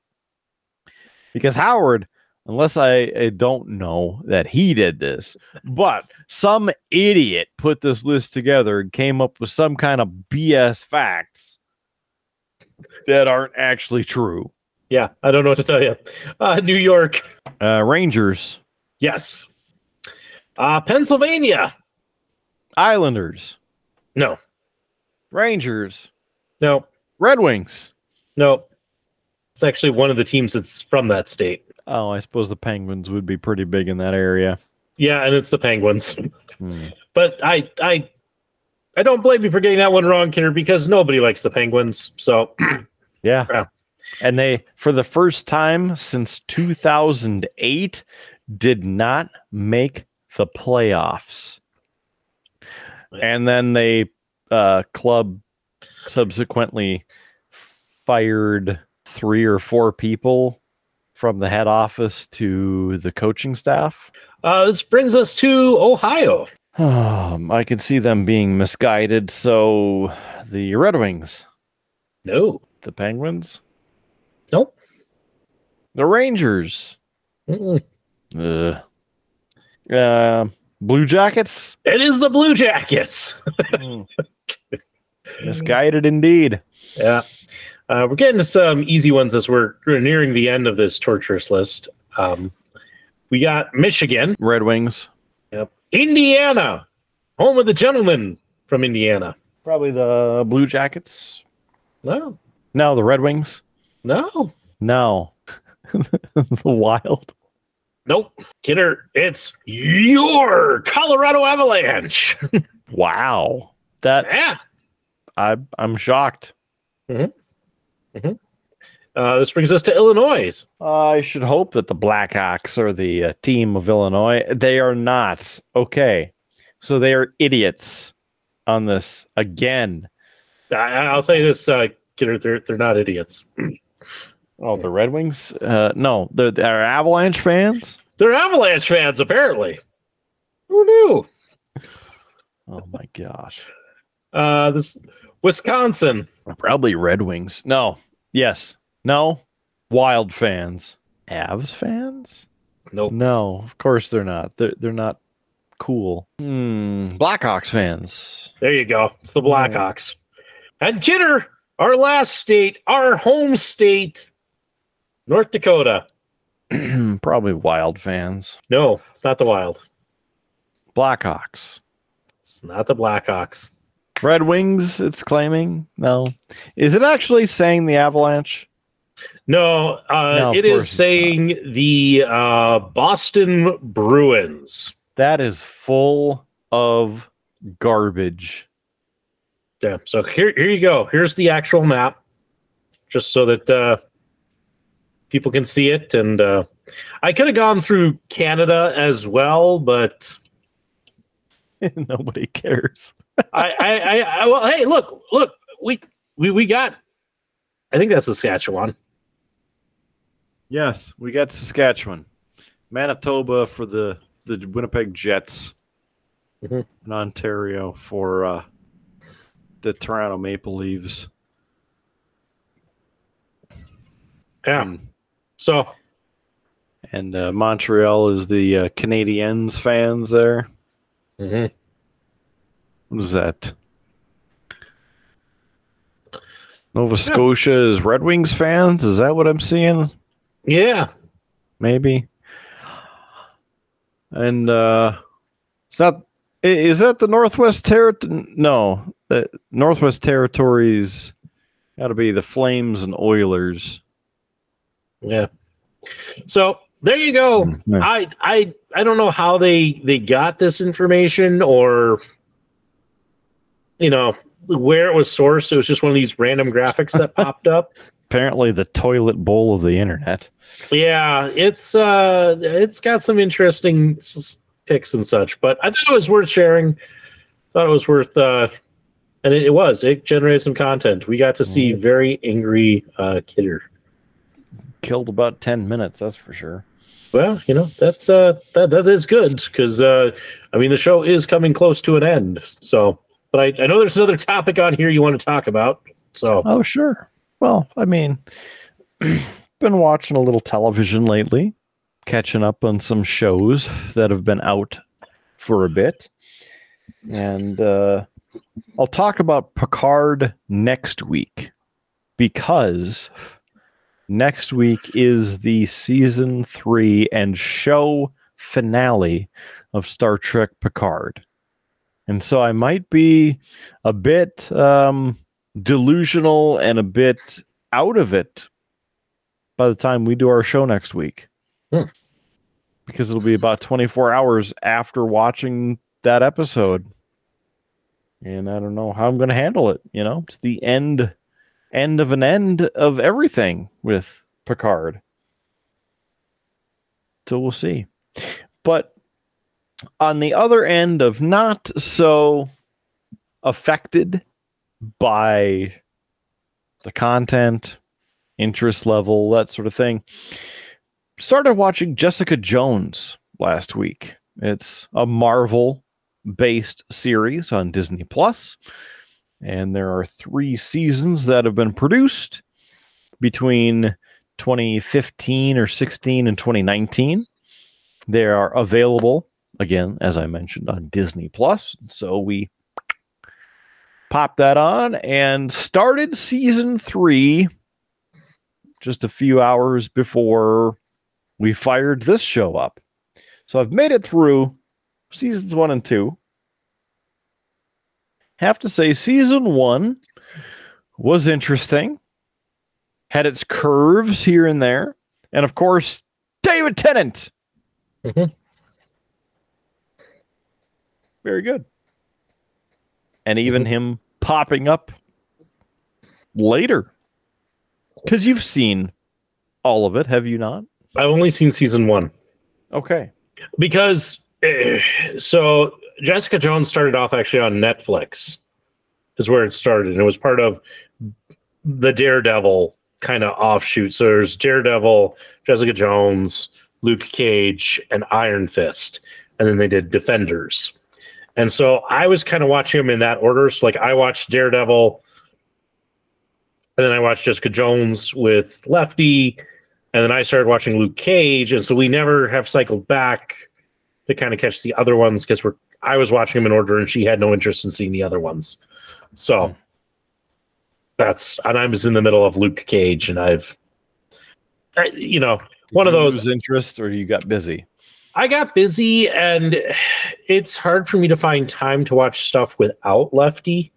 Because Howard, unless I, I don't know that he did this, but some idiot put this list together and came up with some kind of BS facts that aren't actually true. Yeah, I don't know what to tell you. Uh, New York, Uh, Rangers, yes. Uh, Pennsylvania, Islanders, no, Rangers, no, Red Wings. no. It's actually one of the teams that's from that state. Oh, I suppose the Penguins would be pretty big in that area. Yeah, and it's the Penguins. Hmm. *laughs* But I I I don't blame you for getting that one wrong, Kidder, because nobody likes the Penguins. So *clears throat* Yeah. Yeah. And they, for the first time since 2008, did not make the playoffs. And then they, uh, club subsequently fired three or four people from the head office to the coaching staff. uh, this brings us to Ohio. Um, I can see them being misguided. So the Red Wings, No, the Penguins, nope. the Rangers, Mm-mm. uh, uh, Blue Jackets, It is the Blue Jackets. *laughs* misguided indeed. Yeah. Uh, we're getting to some easy ones as we're, we're nearing the end of this torturous list. Um, we got Michigan, Red Wings, Yep. Indiana, home of the gentleman from Indiana. probably the Blue Jackets. No, No, the Red Wings. no, No, *laughs* the Wild. Nope. Kidder, it's your Colorado Avalanche. *laughs* Wow, that yeah. I I'm shocked. Uh, this brings us to Illinois. I should hope that the Blackhawks are the uh, team of Illinois. They are not. Okay. So they are idiots on this again. I, I'll tell you this, uh, Kidder, they're, they're not idiots. *clears throat* Oh, the Red Wings? Uh, no, they're, they're Avalanche fans. They're Avalanche fans, apparently. Who knew? Oh my gosh. Uh, this Wisconsin. Probably Red Wings. No. Yes. No. Wild fans. Avs fans? Nope. No, of course they're not. They're they're not cool. Hmm. Blackhawks fans. There you go. It's the Blackhawks. And Kidder, our last state, our home state, North Dakota. *clears throat* Probably Wild fans. No, it's not the Wild. Blackhawks. It's not the Blackhawks. Red Wings, it's claiming. No. Is it actually saying the Avalanche? No, uh, No, it is saying the uh, Boston Bruins. That is full of garbage. Yeah. So here, here you go. Here's the actual map, just so that uh, people can see it. And uh, I could have gone through Canada as well, but *laughs* Nobody cares. I, I, I, I, well, hey, look, look, we, we, we got. I think that's Saskatchewan. Yes, we got Saskatchewan, Manitoba for the the Winnipeg Jets, Mhm. and Ontario for uh, the Toronto Maple Leaves. Yeah. And, So and uh, Montreal is the uh, Canadiens fans there. mhm. What is that? Nova Scotia is Red Wings fans. Is that what I'm seeing? yeah, Maybe. and uh, it's not. Is that the Northwest Territory? No, the Northwest Territories. Got to be the Flames and Oilers. Yeah. So there you go. Mm, yeah. I I I don't know how they they got this information or you know where it was sourced. It was just one of these random graphics that *laughs* popped up. Apparently, the toilet bowl of the internet. Yeah, it's uh it's got some interesting s- pics and such, but I thought it was worth sharing. Thought it was worth uh and it, it was. It generated some content. We got to see very angry uh kidder. Killed about ten minutes. That's for sure. Well, you know, that's uh that that is good because uh I mean the show is coming close to an end. So but I, I know there's another topic on here you want to talk about. So Oh, sure. Well, I mean, *clears throat* been watching a little television lately, catching up on some shows that have been out for a bit. And uh, I'll talk about Picard next week because next week is the season three and show finale of Star Trek Picard. And so I might be a bit um, delusional and a bit out of it by the time we do our show next week. Hmm. Because it'll be about 24 hours after watching that episode. And I don't know how I'm going to handle it, you know? It's the end end of an end of everything with Picard. So we'll see. But on the other end of not so affected by the content, interest level, that sort of thing. Started watching Jessica Jones last week. It's a Marvel based series on Disney Plus, and there are three seasons that have been produced between 2015 or 16 and 2019. They are available again, as I mentioned, on Disney Plus. So we popped that on and started season three just a few hours before we fired this show up. So I've made it through seasons one and two. Have to say, season one was interesting, had its curves here and there. And of course, David Tennant. Mhm. Very good. And even him popping up later. Because you've seen all of it, have you not? I've only seen season one. Okay. because eh, so Jessica Jones started off actually on Netflix, is where it started, and it was part of the Daredevil kind of offshoot. So there's Daredevil, Jessica Jones, Luke Cage, and Iron Fist, and then they did Defenders. And so I was kind of watching them in that order. So like I watched Daredevil, and then I watched Jessica Jones with Lefty, and then I started watching Luke Cage, and so we never have cycled back to kind of catch the other ones because we're I was watching them in order, and she had no interest in seeing the other ones. So hmm. that's and I was in the middle of Luke Cage, and I've, I, you know, one of those. interest or you got busy. I got busy, and it's hard for me to find time to watch stuff without Lefty.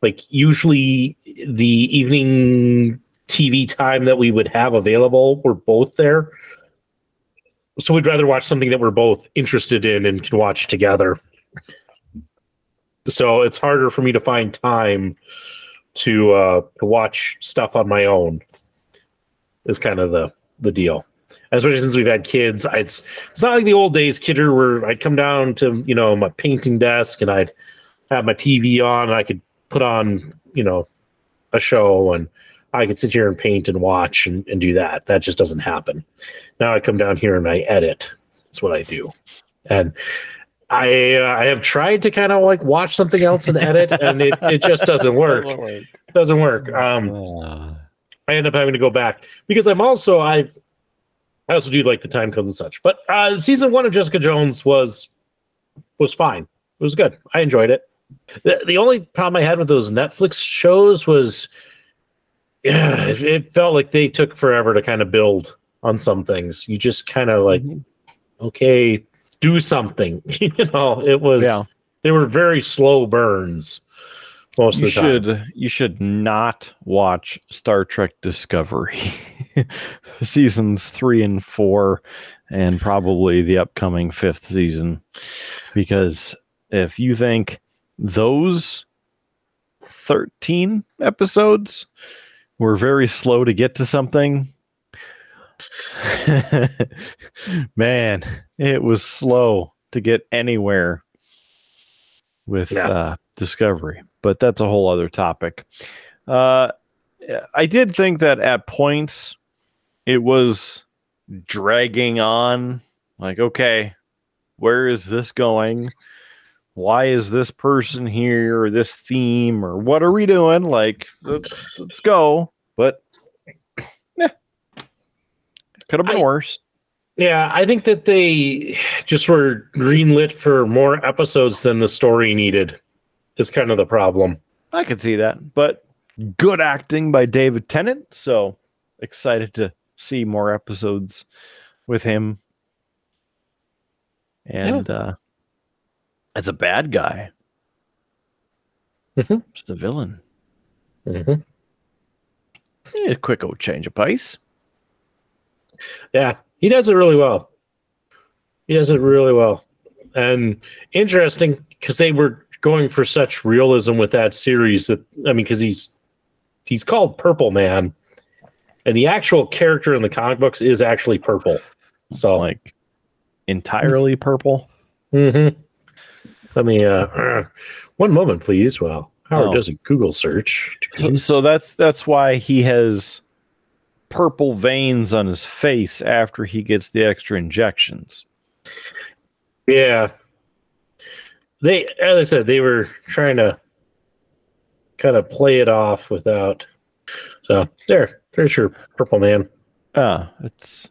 Like usually, the evening TV time that we would have available, we're both there. So we'd rather watch something that we're both interested in and can watch together. So it's harder for me to find time to uh, to watch stuff on my own. Is kind of the the deal especially since we've had kids. I, it's it's not like the old days, kidder, where I'd come down to you know my painting desk and I'd have my TV on and I could put on you know a show and I could sit here and paint and watch and, and do that. That just doesn't happen. Now I come down here and I edit. That's what I do, and I uh, I have tried to kind of like watch something else and edit, *laughs* and it, it just doesn't work. It Doesn't work. Um, I end up having to go back because I'm also I've I also do like the time codes and such. But uh season one of Jessica Jones was was fine. It was good. I enjoyed it. The, the only problem I had with those Netflix shows was yeah, it, it felt like they took forever to kind of build on some things. You just kind of like, mm-hmm. okay, do something. *laughs* you know, it was Yeah. they were very slow burns most You of the time. should you should not watch Star Trek Discovery. *laughs* Seasons 3 and 4 and probably the upcoming 5th season because if you think those 13 episodes were very slow to get to something *laughs* man, it was slow to get anywhere with Yeah. uh, Discovery, but that's a whole other topic. Uh, I did think that at points it was dragging on. Like, okay, where is this going? Why is this person here or this theme or what are we doing? Like, let's let's go. But yeah, could have been I- worse. Yeah, I think that they just were greenlit for more episodes than the story needed. Is kind of the problem. I could see that, but good acting by David Tennant. So excited to see more episodes with him. And uh as a bad guy, Mhm. it's the villain. Mhm. Eh, a quick old change of pace. Yeah, he does it really well. He does it really well, and interesting because they were going for such realism with that series that I mean, because he's he's called Purple Man, and the actual character in the comic books is actually purple. So Like entirely purple. mhm. Let me uh, *clears throat* one moment, please. Well, Howard Oh. does a Google search. So, so that's that's why he has purple veins on his face after he gets the extra injections. Yeah. They, as I said, they were trying to kind of play it off without. So there, there's your purple man. Ah, it's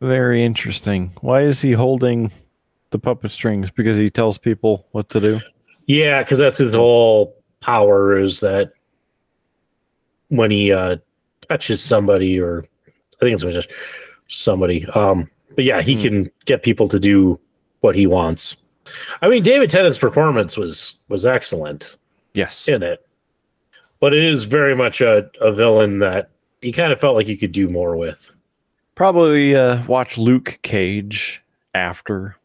very interesting. Why is he holding the puppet strings? Because he tells people what to do. Yeah, because that's his whole power is that when he uh, touches somebody, or I think it's just somebody. Um, but yeah, he Hmm. can get people to do what he wants. I mean, David Tennant's performance was was excellent. Yes. in it. But it is very much a, a villain that he kind of felt like he could do more with. Probably uh, watch Luke Cage after.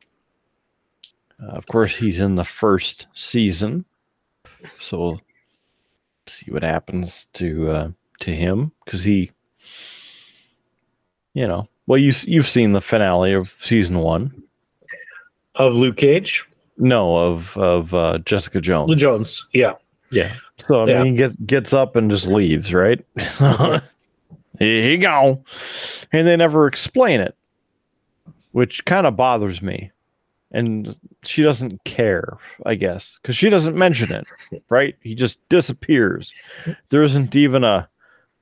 Uh, of course, he's in the first season, so we'll see what happens to uh, to him because he, you know, well, you you've seen the finale of season one. Of Luke Cage, No, of of uh, Jessica Jones. Lou Jones, yeah, Yeah. So I Yeah. mean, he gets gets up and just leaves, right? *laughs* Here he go, and they never explain it, which kind of bothers me. And she doesn't care, I guess, because she doesn't mention it, right? He just disappears. There isn't even a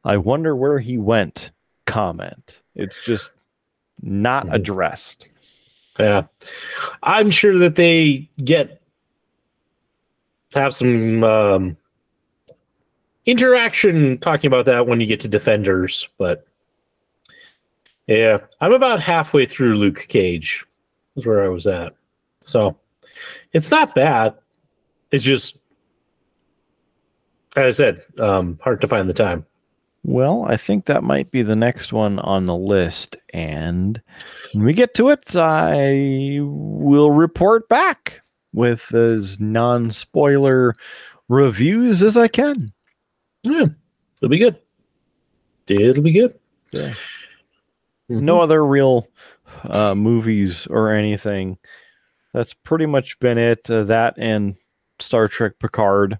"I wonder where he went" comment. It's just not Mhm. addressed. yeah. I'm sure that they get have some um, interaction talking about that when you get to Defenders, but yeah, I'm about halfway through Luke Cage. Is where I was at, so it's not bad. It's just, as I said, um, hard to find the time. Well, I think that might be the next one on the list. And when we get to it, I will report back with as non spoiler reviews as I can. Yeah, it'll be good. It'll be good. Yeah. Mhm. No other real uh, movies or anything. That's pretty much been it. Uh, that and Star Trek Picard.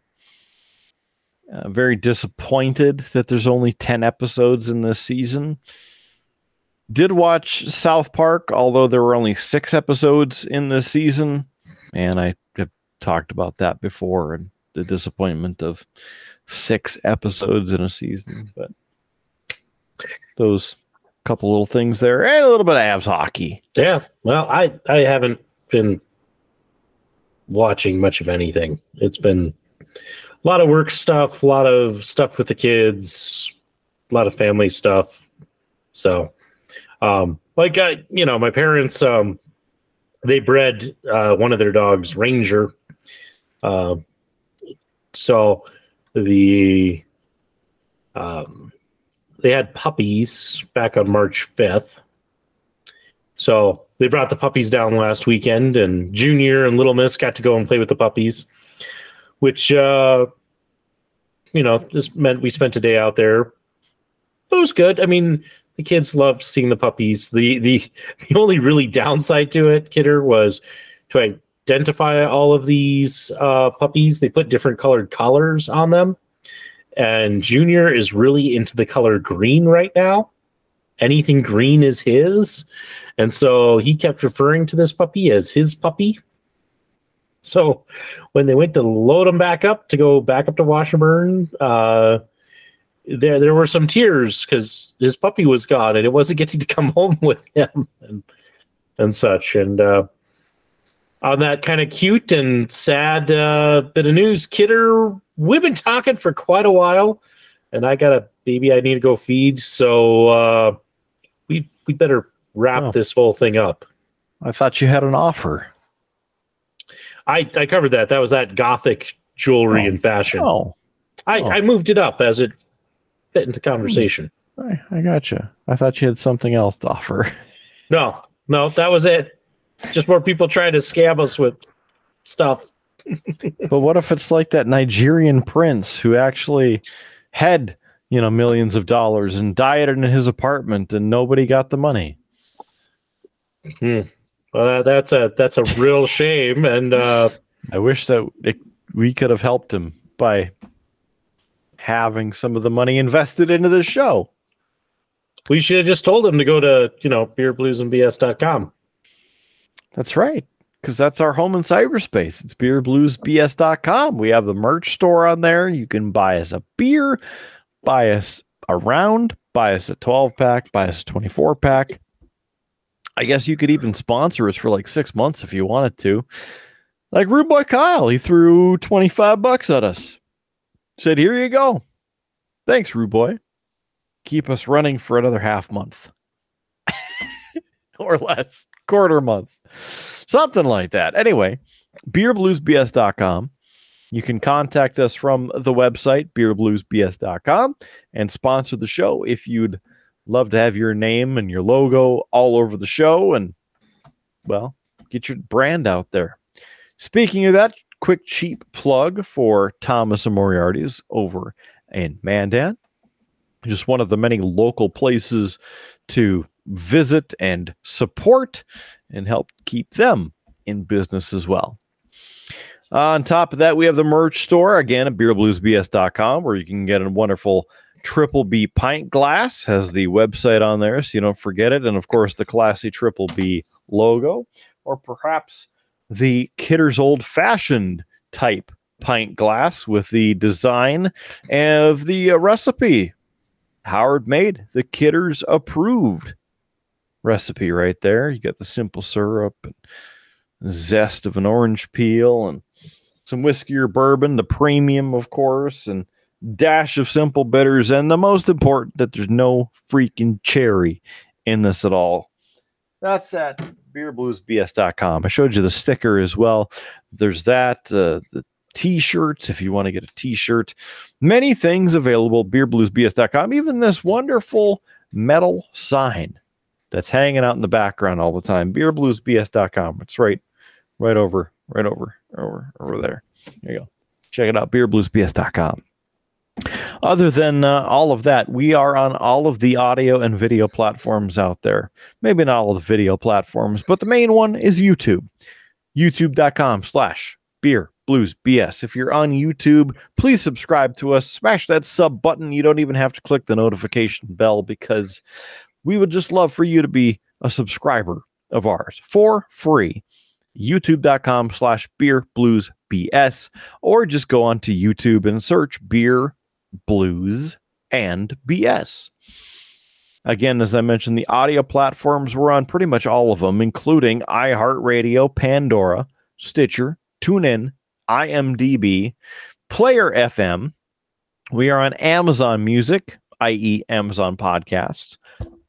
Uh, very disappointed that there's only 10 episodes in this season. Did watch South Park, although there were only six episodes in this season. And I have talked about that before and the disappointment of six episodes in a season. But those couple little things there and a little bit of abs hockey. Yeah. Well, I I haven't been watching much of anything. It's been a lot of work stuff, a lot of stuff with the kids, a lot of family stuff. So, um, like I, you know, my parents um they bred uh, one of their dogs, Ranger. Uh, so the um, they had puppies back on March fifth. So they brought the puppies down last weekend, and Junior and Little Miss got to go and play with the puppies, which uh, you know this meant we spent a day out there. It was good. I mean, the kids loved seeing the puppies. The the *laughs* the only really downside to it, Kidder, was to identify all of these uh, puppies. They put different colored collars on them, and Junior is really into the color green right now. Anything green is his, and so he kept referring to this puppy as his puppy. So when they went to load him back up to go back up to Washburn, uh, there there were some tears because his puppy was gone and it wasn't getting to come *laughs* home with him and and such. And uh, on that kind of cute and sad uh, bit of news, Kidder, we've been talking for quite a while, and I got a baby I need to go feed, so uh, we we better wrap Oh. this whole thing up. I thought you had an offer. I I covered that. That was that gothic jewelry Oh. and fashion. Oh, I, oh. I moved it up as it fit into conversation. Hmm. I, I gotcha. I thought you had something else to offer. No, no, that was it. Just more people trying to scam us with stuff. *laughs* but what if it's like that Nigerian prince who actually had, you know, millions of dollars and died in his apartment and nobody got the money? Well, that- that's a that's a real shame. And uh, I wish that it, we could have helped him by having some of the money invested into the show. we should have just told him to go to you know beerbluesandbs.com. That's right. Because that's our home in cyberspace. It's beerbluesbs.com. We have the merch store on there. You can buy us a beer, buy us a round, buy us a 12 pack, buy us a 24 pack. I guess you could even sponsor us for like six months if you wanted to. Like Rude Boy Kyle, he threw 25 bucks at us. Said, Here you go. Thanks, Rude Boy. Keep us running for another half month *laughs* or less, quarter month, something like that. Anyway, beerbluesbs.com. You can contact us from the website, beerbluesbs.com, and sponsor the show if you'd love to have your name and your logo all over the show and, well, get your brand out there. Speaking of that, quick cheap plug for Thomas and Moriarty's over in Mandan. Just one of the many local places to visit and support and help keep them in business as well. on top of that, we have the merch store again at beerbluesbs.com where you can get a wonderful triple B pint glass has the website on there so you don't forget it and of course the classy triple B logo or perhaps the Kidder's old fashioned type pint glass with the design of the uh, recipe Howard made the Kidders approved recipe right there. You got the simple syrup and zest of an orange peel and some whiskey or bourbon, the premium, of course, and dash of simple bitters. And the most important that there's no freaking cherry in this at all. That's at beerbluesbs.com. I showed you the sticker as well. There's that, uh, the t-shirts if you want to get a t-shirt many things available beerbluesbs.com even this wonderful metal sign that's hanging out in the background all the time beerbluesbs.com it's right right over right over over over there there you go check it out beerbluesbs.com other than uh, all of that we are on all of the audio and video platforms out there. Maybe not all the video platforms but the main one is youtube. Youtube.com slash beer blues bs if you're on youtube please subscribe to us. Smash that sub button. You don't even have to click the notification bell because we would just love for you to be a subscriber of ours for free. Youtube.com slash beer blues bs or just go on to youtube and search beer blues and bs Again, as I mentioned, the audio platforms we're on pretty much all of them, including iHeartRadio, Pandora, Stitcher, TuneIn, IMDb, Player FM. We are on Amazon Music, i.e., Amazon Podcasts,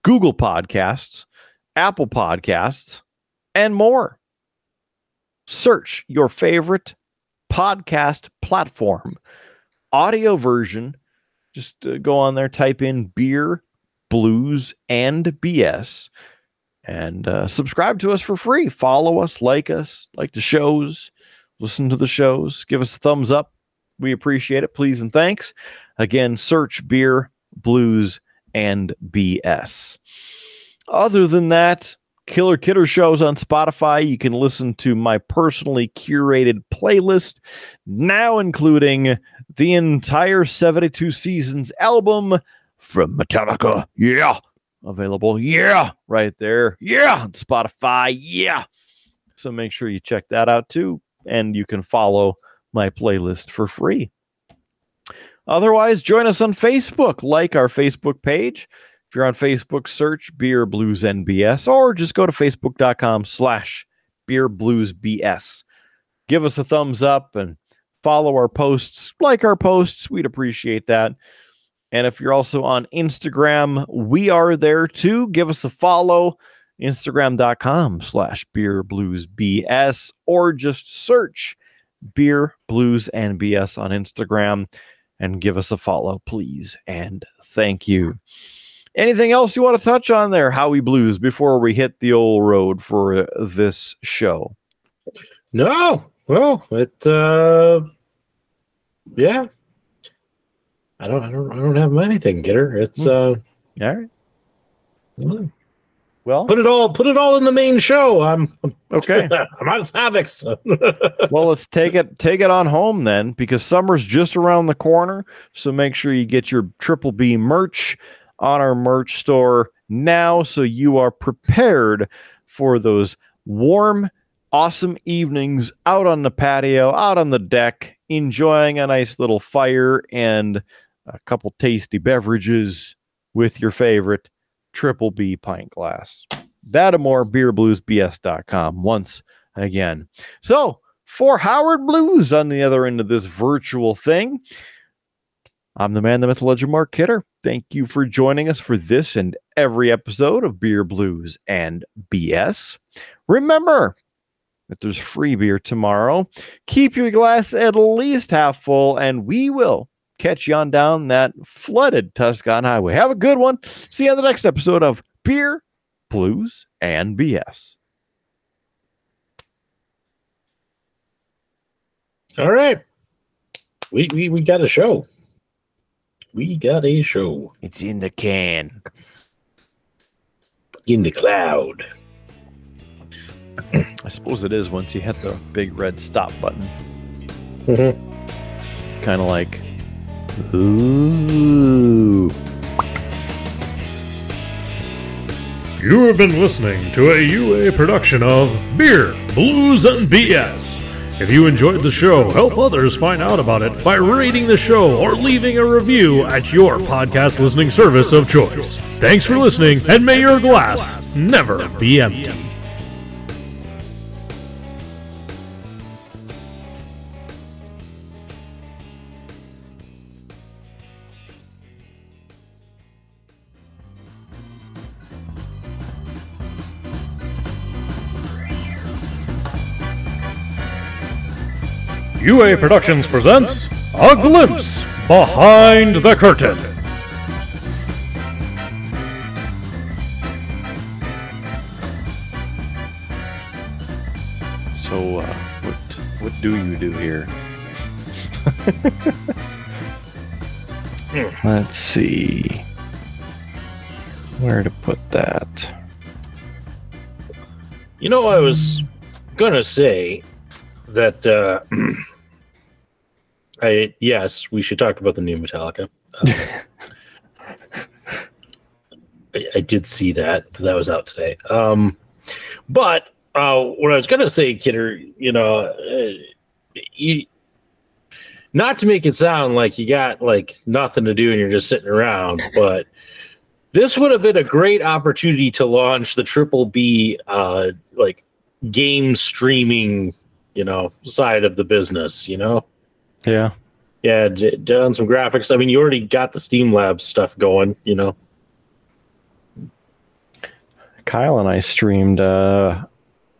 Google Podcasts, Apple Podcasts, and more. search your favorite podcast platform, audio version. Just uh, go on there, type in beer, blues, and BS, and uh, subscribe to us for free. Follow us, like us, like the shows, listen to the shows, give us a thumbs up. We appreciate it. Please and thanks. Again, search beer, blues, and BS. Other than that, Killer Kidder shows on Spotify. You can listen to my personally curated playlist, now including the entire 72 Seasons album from Metallica. Yeah. Available. Yeah. Right there. Yeah. On Spotify. Yeah. So make sure you check that out too. And you can follow my playlist for free. Otherwise, join us on Facebook. Like our Facebook page. If you're on Facebook, search Beer Blues NBS or just go to facebook.com slash Beer Blues BS. Give us a thumbs up and follow our posts, like our posts. We'd appreciate that. And if you're also on Instagram, we are there too. Give us a follow. Instagram.com slash beer blues BS or just search beer blues and BS on Instagram and give us a follow, please. And thank you. Anything else you want to touch on there, Howie Blues, before we hit the old road for this show? No, well, it, uh, yeah. I don't, I don't, I don't have anything, Kidder. It's, uh, All right. mm, Well, put it all, put it all in the main show. I'm, *laughs* okay. I'm out of topics. *laughs* well, let's take it take it on home then, because summer's just around the corner. So make sure you get your Triple B merch on our merch store now, so you are prepared for those warm, awesome evenings out on the patio, out on the deck, enjoying a nice little fire and a couple tasty beverages with your favorite Triple B pint glass. That and more, beerbluesbs.com once again. So, for Howard Blues on the other end of this virtual thing, I'm the man, the myth, legend, Mark Kidder. Thank you for joining us for this and every episode of Beer Blues and BS. Remember that there's free beer tomorrow. Keep your glass at least half full, and we will catch you on down that flooded Tuscan highway. Have a good one. See you on the next episode of Beer, Blues, and BS. all right. We, we, we got a show. We got a show It's in the can. in the cloud. I suppose it is once you hit the big red stop button. Mhm. Kind of like, ooh. You have been listening to a UA production of Beer, Blues, and BS. If you enjoyed the show, help others find out about it by rating the show or leaving a review at your podcast listening service of choice. Thanks for listening, and may your glass never be empty. UA Productions presents A Glimpse Behind the Curtain. So, uh, what what do you do here? *laughs* Let's see where to put that. You know, I was gonna say that uh *clears throat* I yes, we should talk about the new Metallica. Uh, *laughs* I, I did see that that was out today. Um, but uh, what I was gonna say, Kidder, you know, uh, you not to make it sound like you got like nothing to do and you're just sitting around, but this would have been a great opportunity to launch the Triple B uh, like game streaming, you know, side of the business. You know, Yeah. yeah, done some graphics. I mean, you already got the Streamlabs stuff going. You know, Kyle and I streamed uh,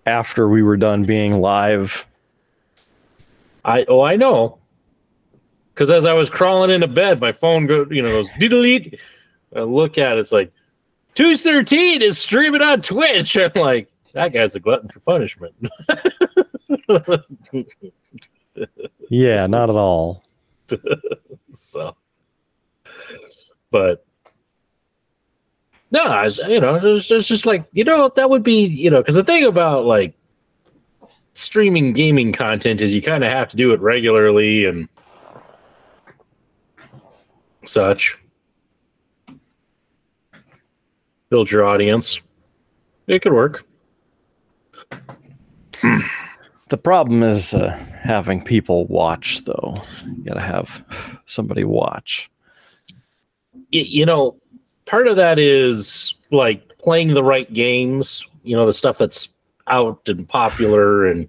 after we were done being live. I oh I know. Because as I was crawling into bed, my phone go you know goes delete. I look at it, it's like two thirteen is streaming on Twitch. *laughs* I'm like, that guy's a glutton for punishment. *laughs* Yeah, not at all. *laughs* so, but no, I you know, it's just like you know that would be you know because the thing about like streaming gaming content is you kind of have to do it regularly and such. Build your audience. It could work. *clears throat* The problem is uh, having people watch, though. You gotta have somebody watch. you know, part of that is like playing the right games. You know, the stuff that's out and popular, and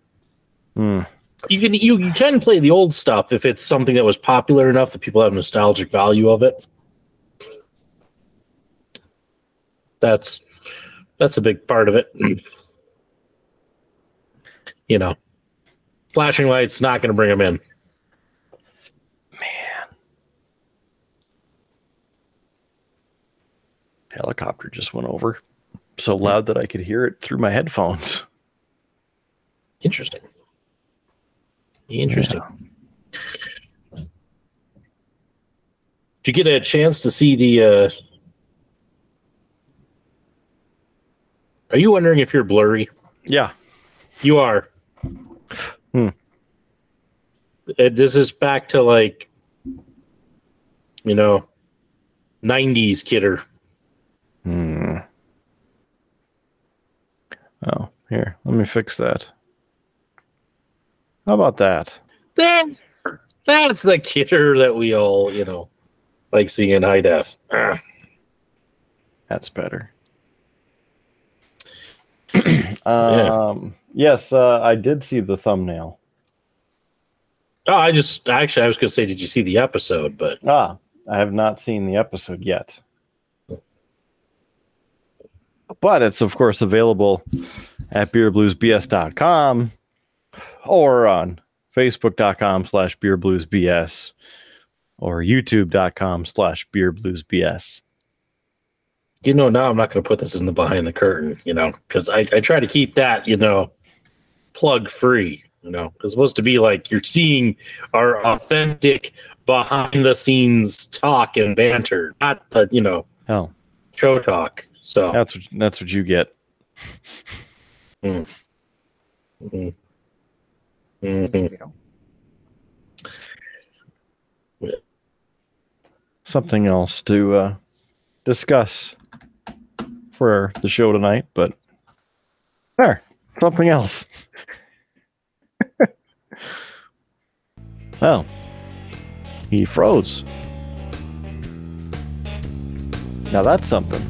Hmm. you can you, you can play the old stuff if it's something that was popular enough that people have nostalgic value of it. That's that's a big part of it. *clears throat* you know, flashing lights not going to bring them in. Man, helicopter just went over so loud that I could hear it through my headphones. Interesting. Interesting. Did you get a chance to see the? uh Are you wondering if you're blurry? Yeah. You are. Uh, This is back to like, you know, '90s kidder. Hmm. Oh, here. Let me fix that. How about that? That, that's the kidder that we all, you know, like seeing in high def. Ah. That's better. *clears throat* um, yes, uh, I did see the thumbnail. Oh, I just actually I was gonna say, did you see the episode? But Ah, I have not seen the episode yet. But it's of course available at beerbluesbs.com or on facebook.com slash beerbluesbs or youtube.com slash beerbluesbs. you know, now I'm not gonna put this in the behind the curtain, you know, because I, I try to keep that, you know, plug free, you know, it's supposed to be like you're seeing our authentic behind the scenes talk and banter, not the, you know, Oh, show talk. So that's what, that's what you get. mhm. Mhm. Something else to uh, discuss for the show tonight, but there, something else. *laughs* oh, he froze. Now that's something.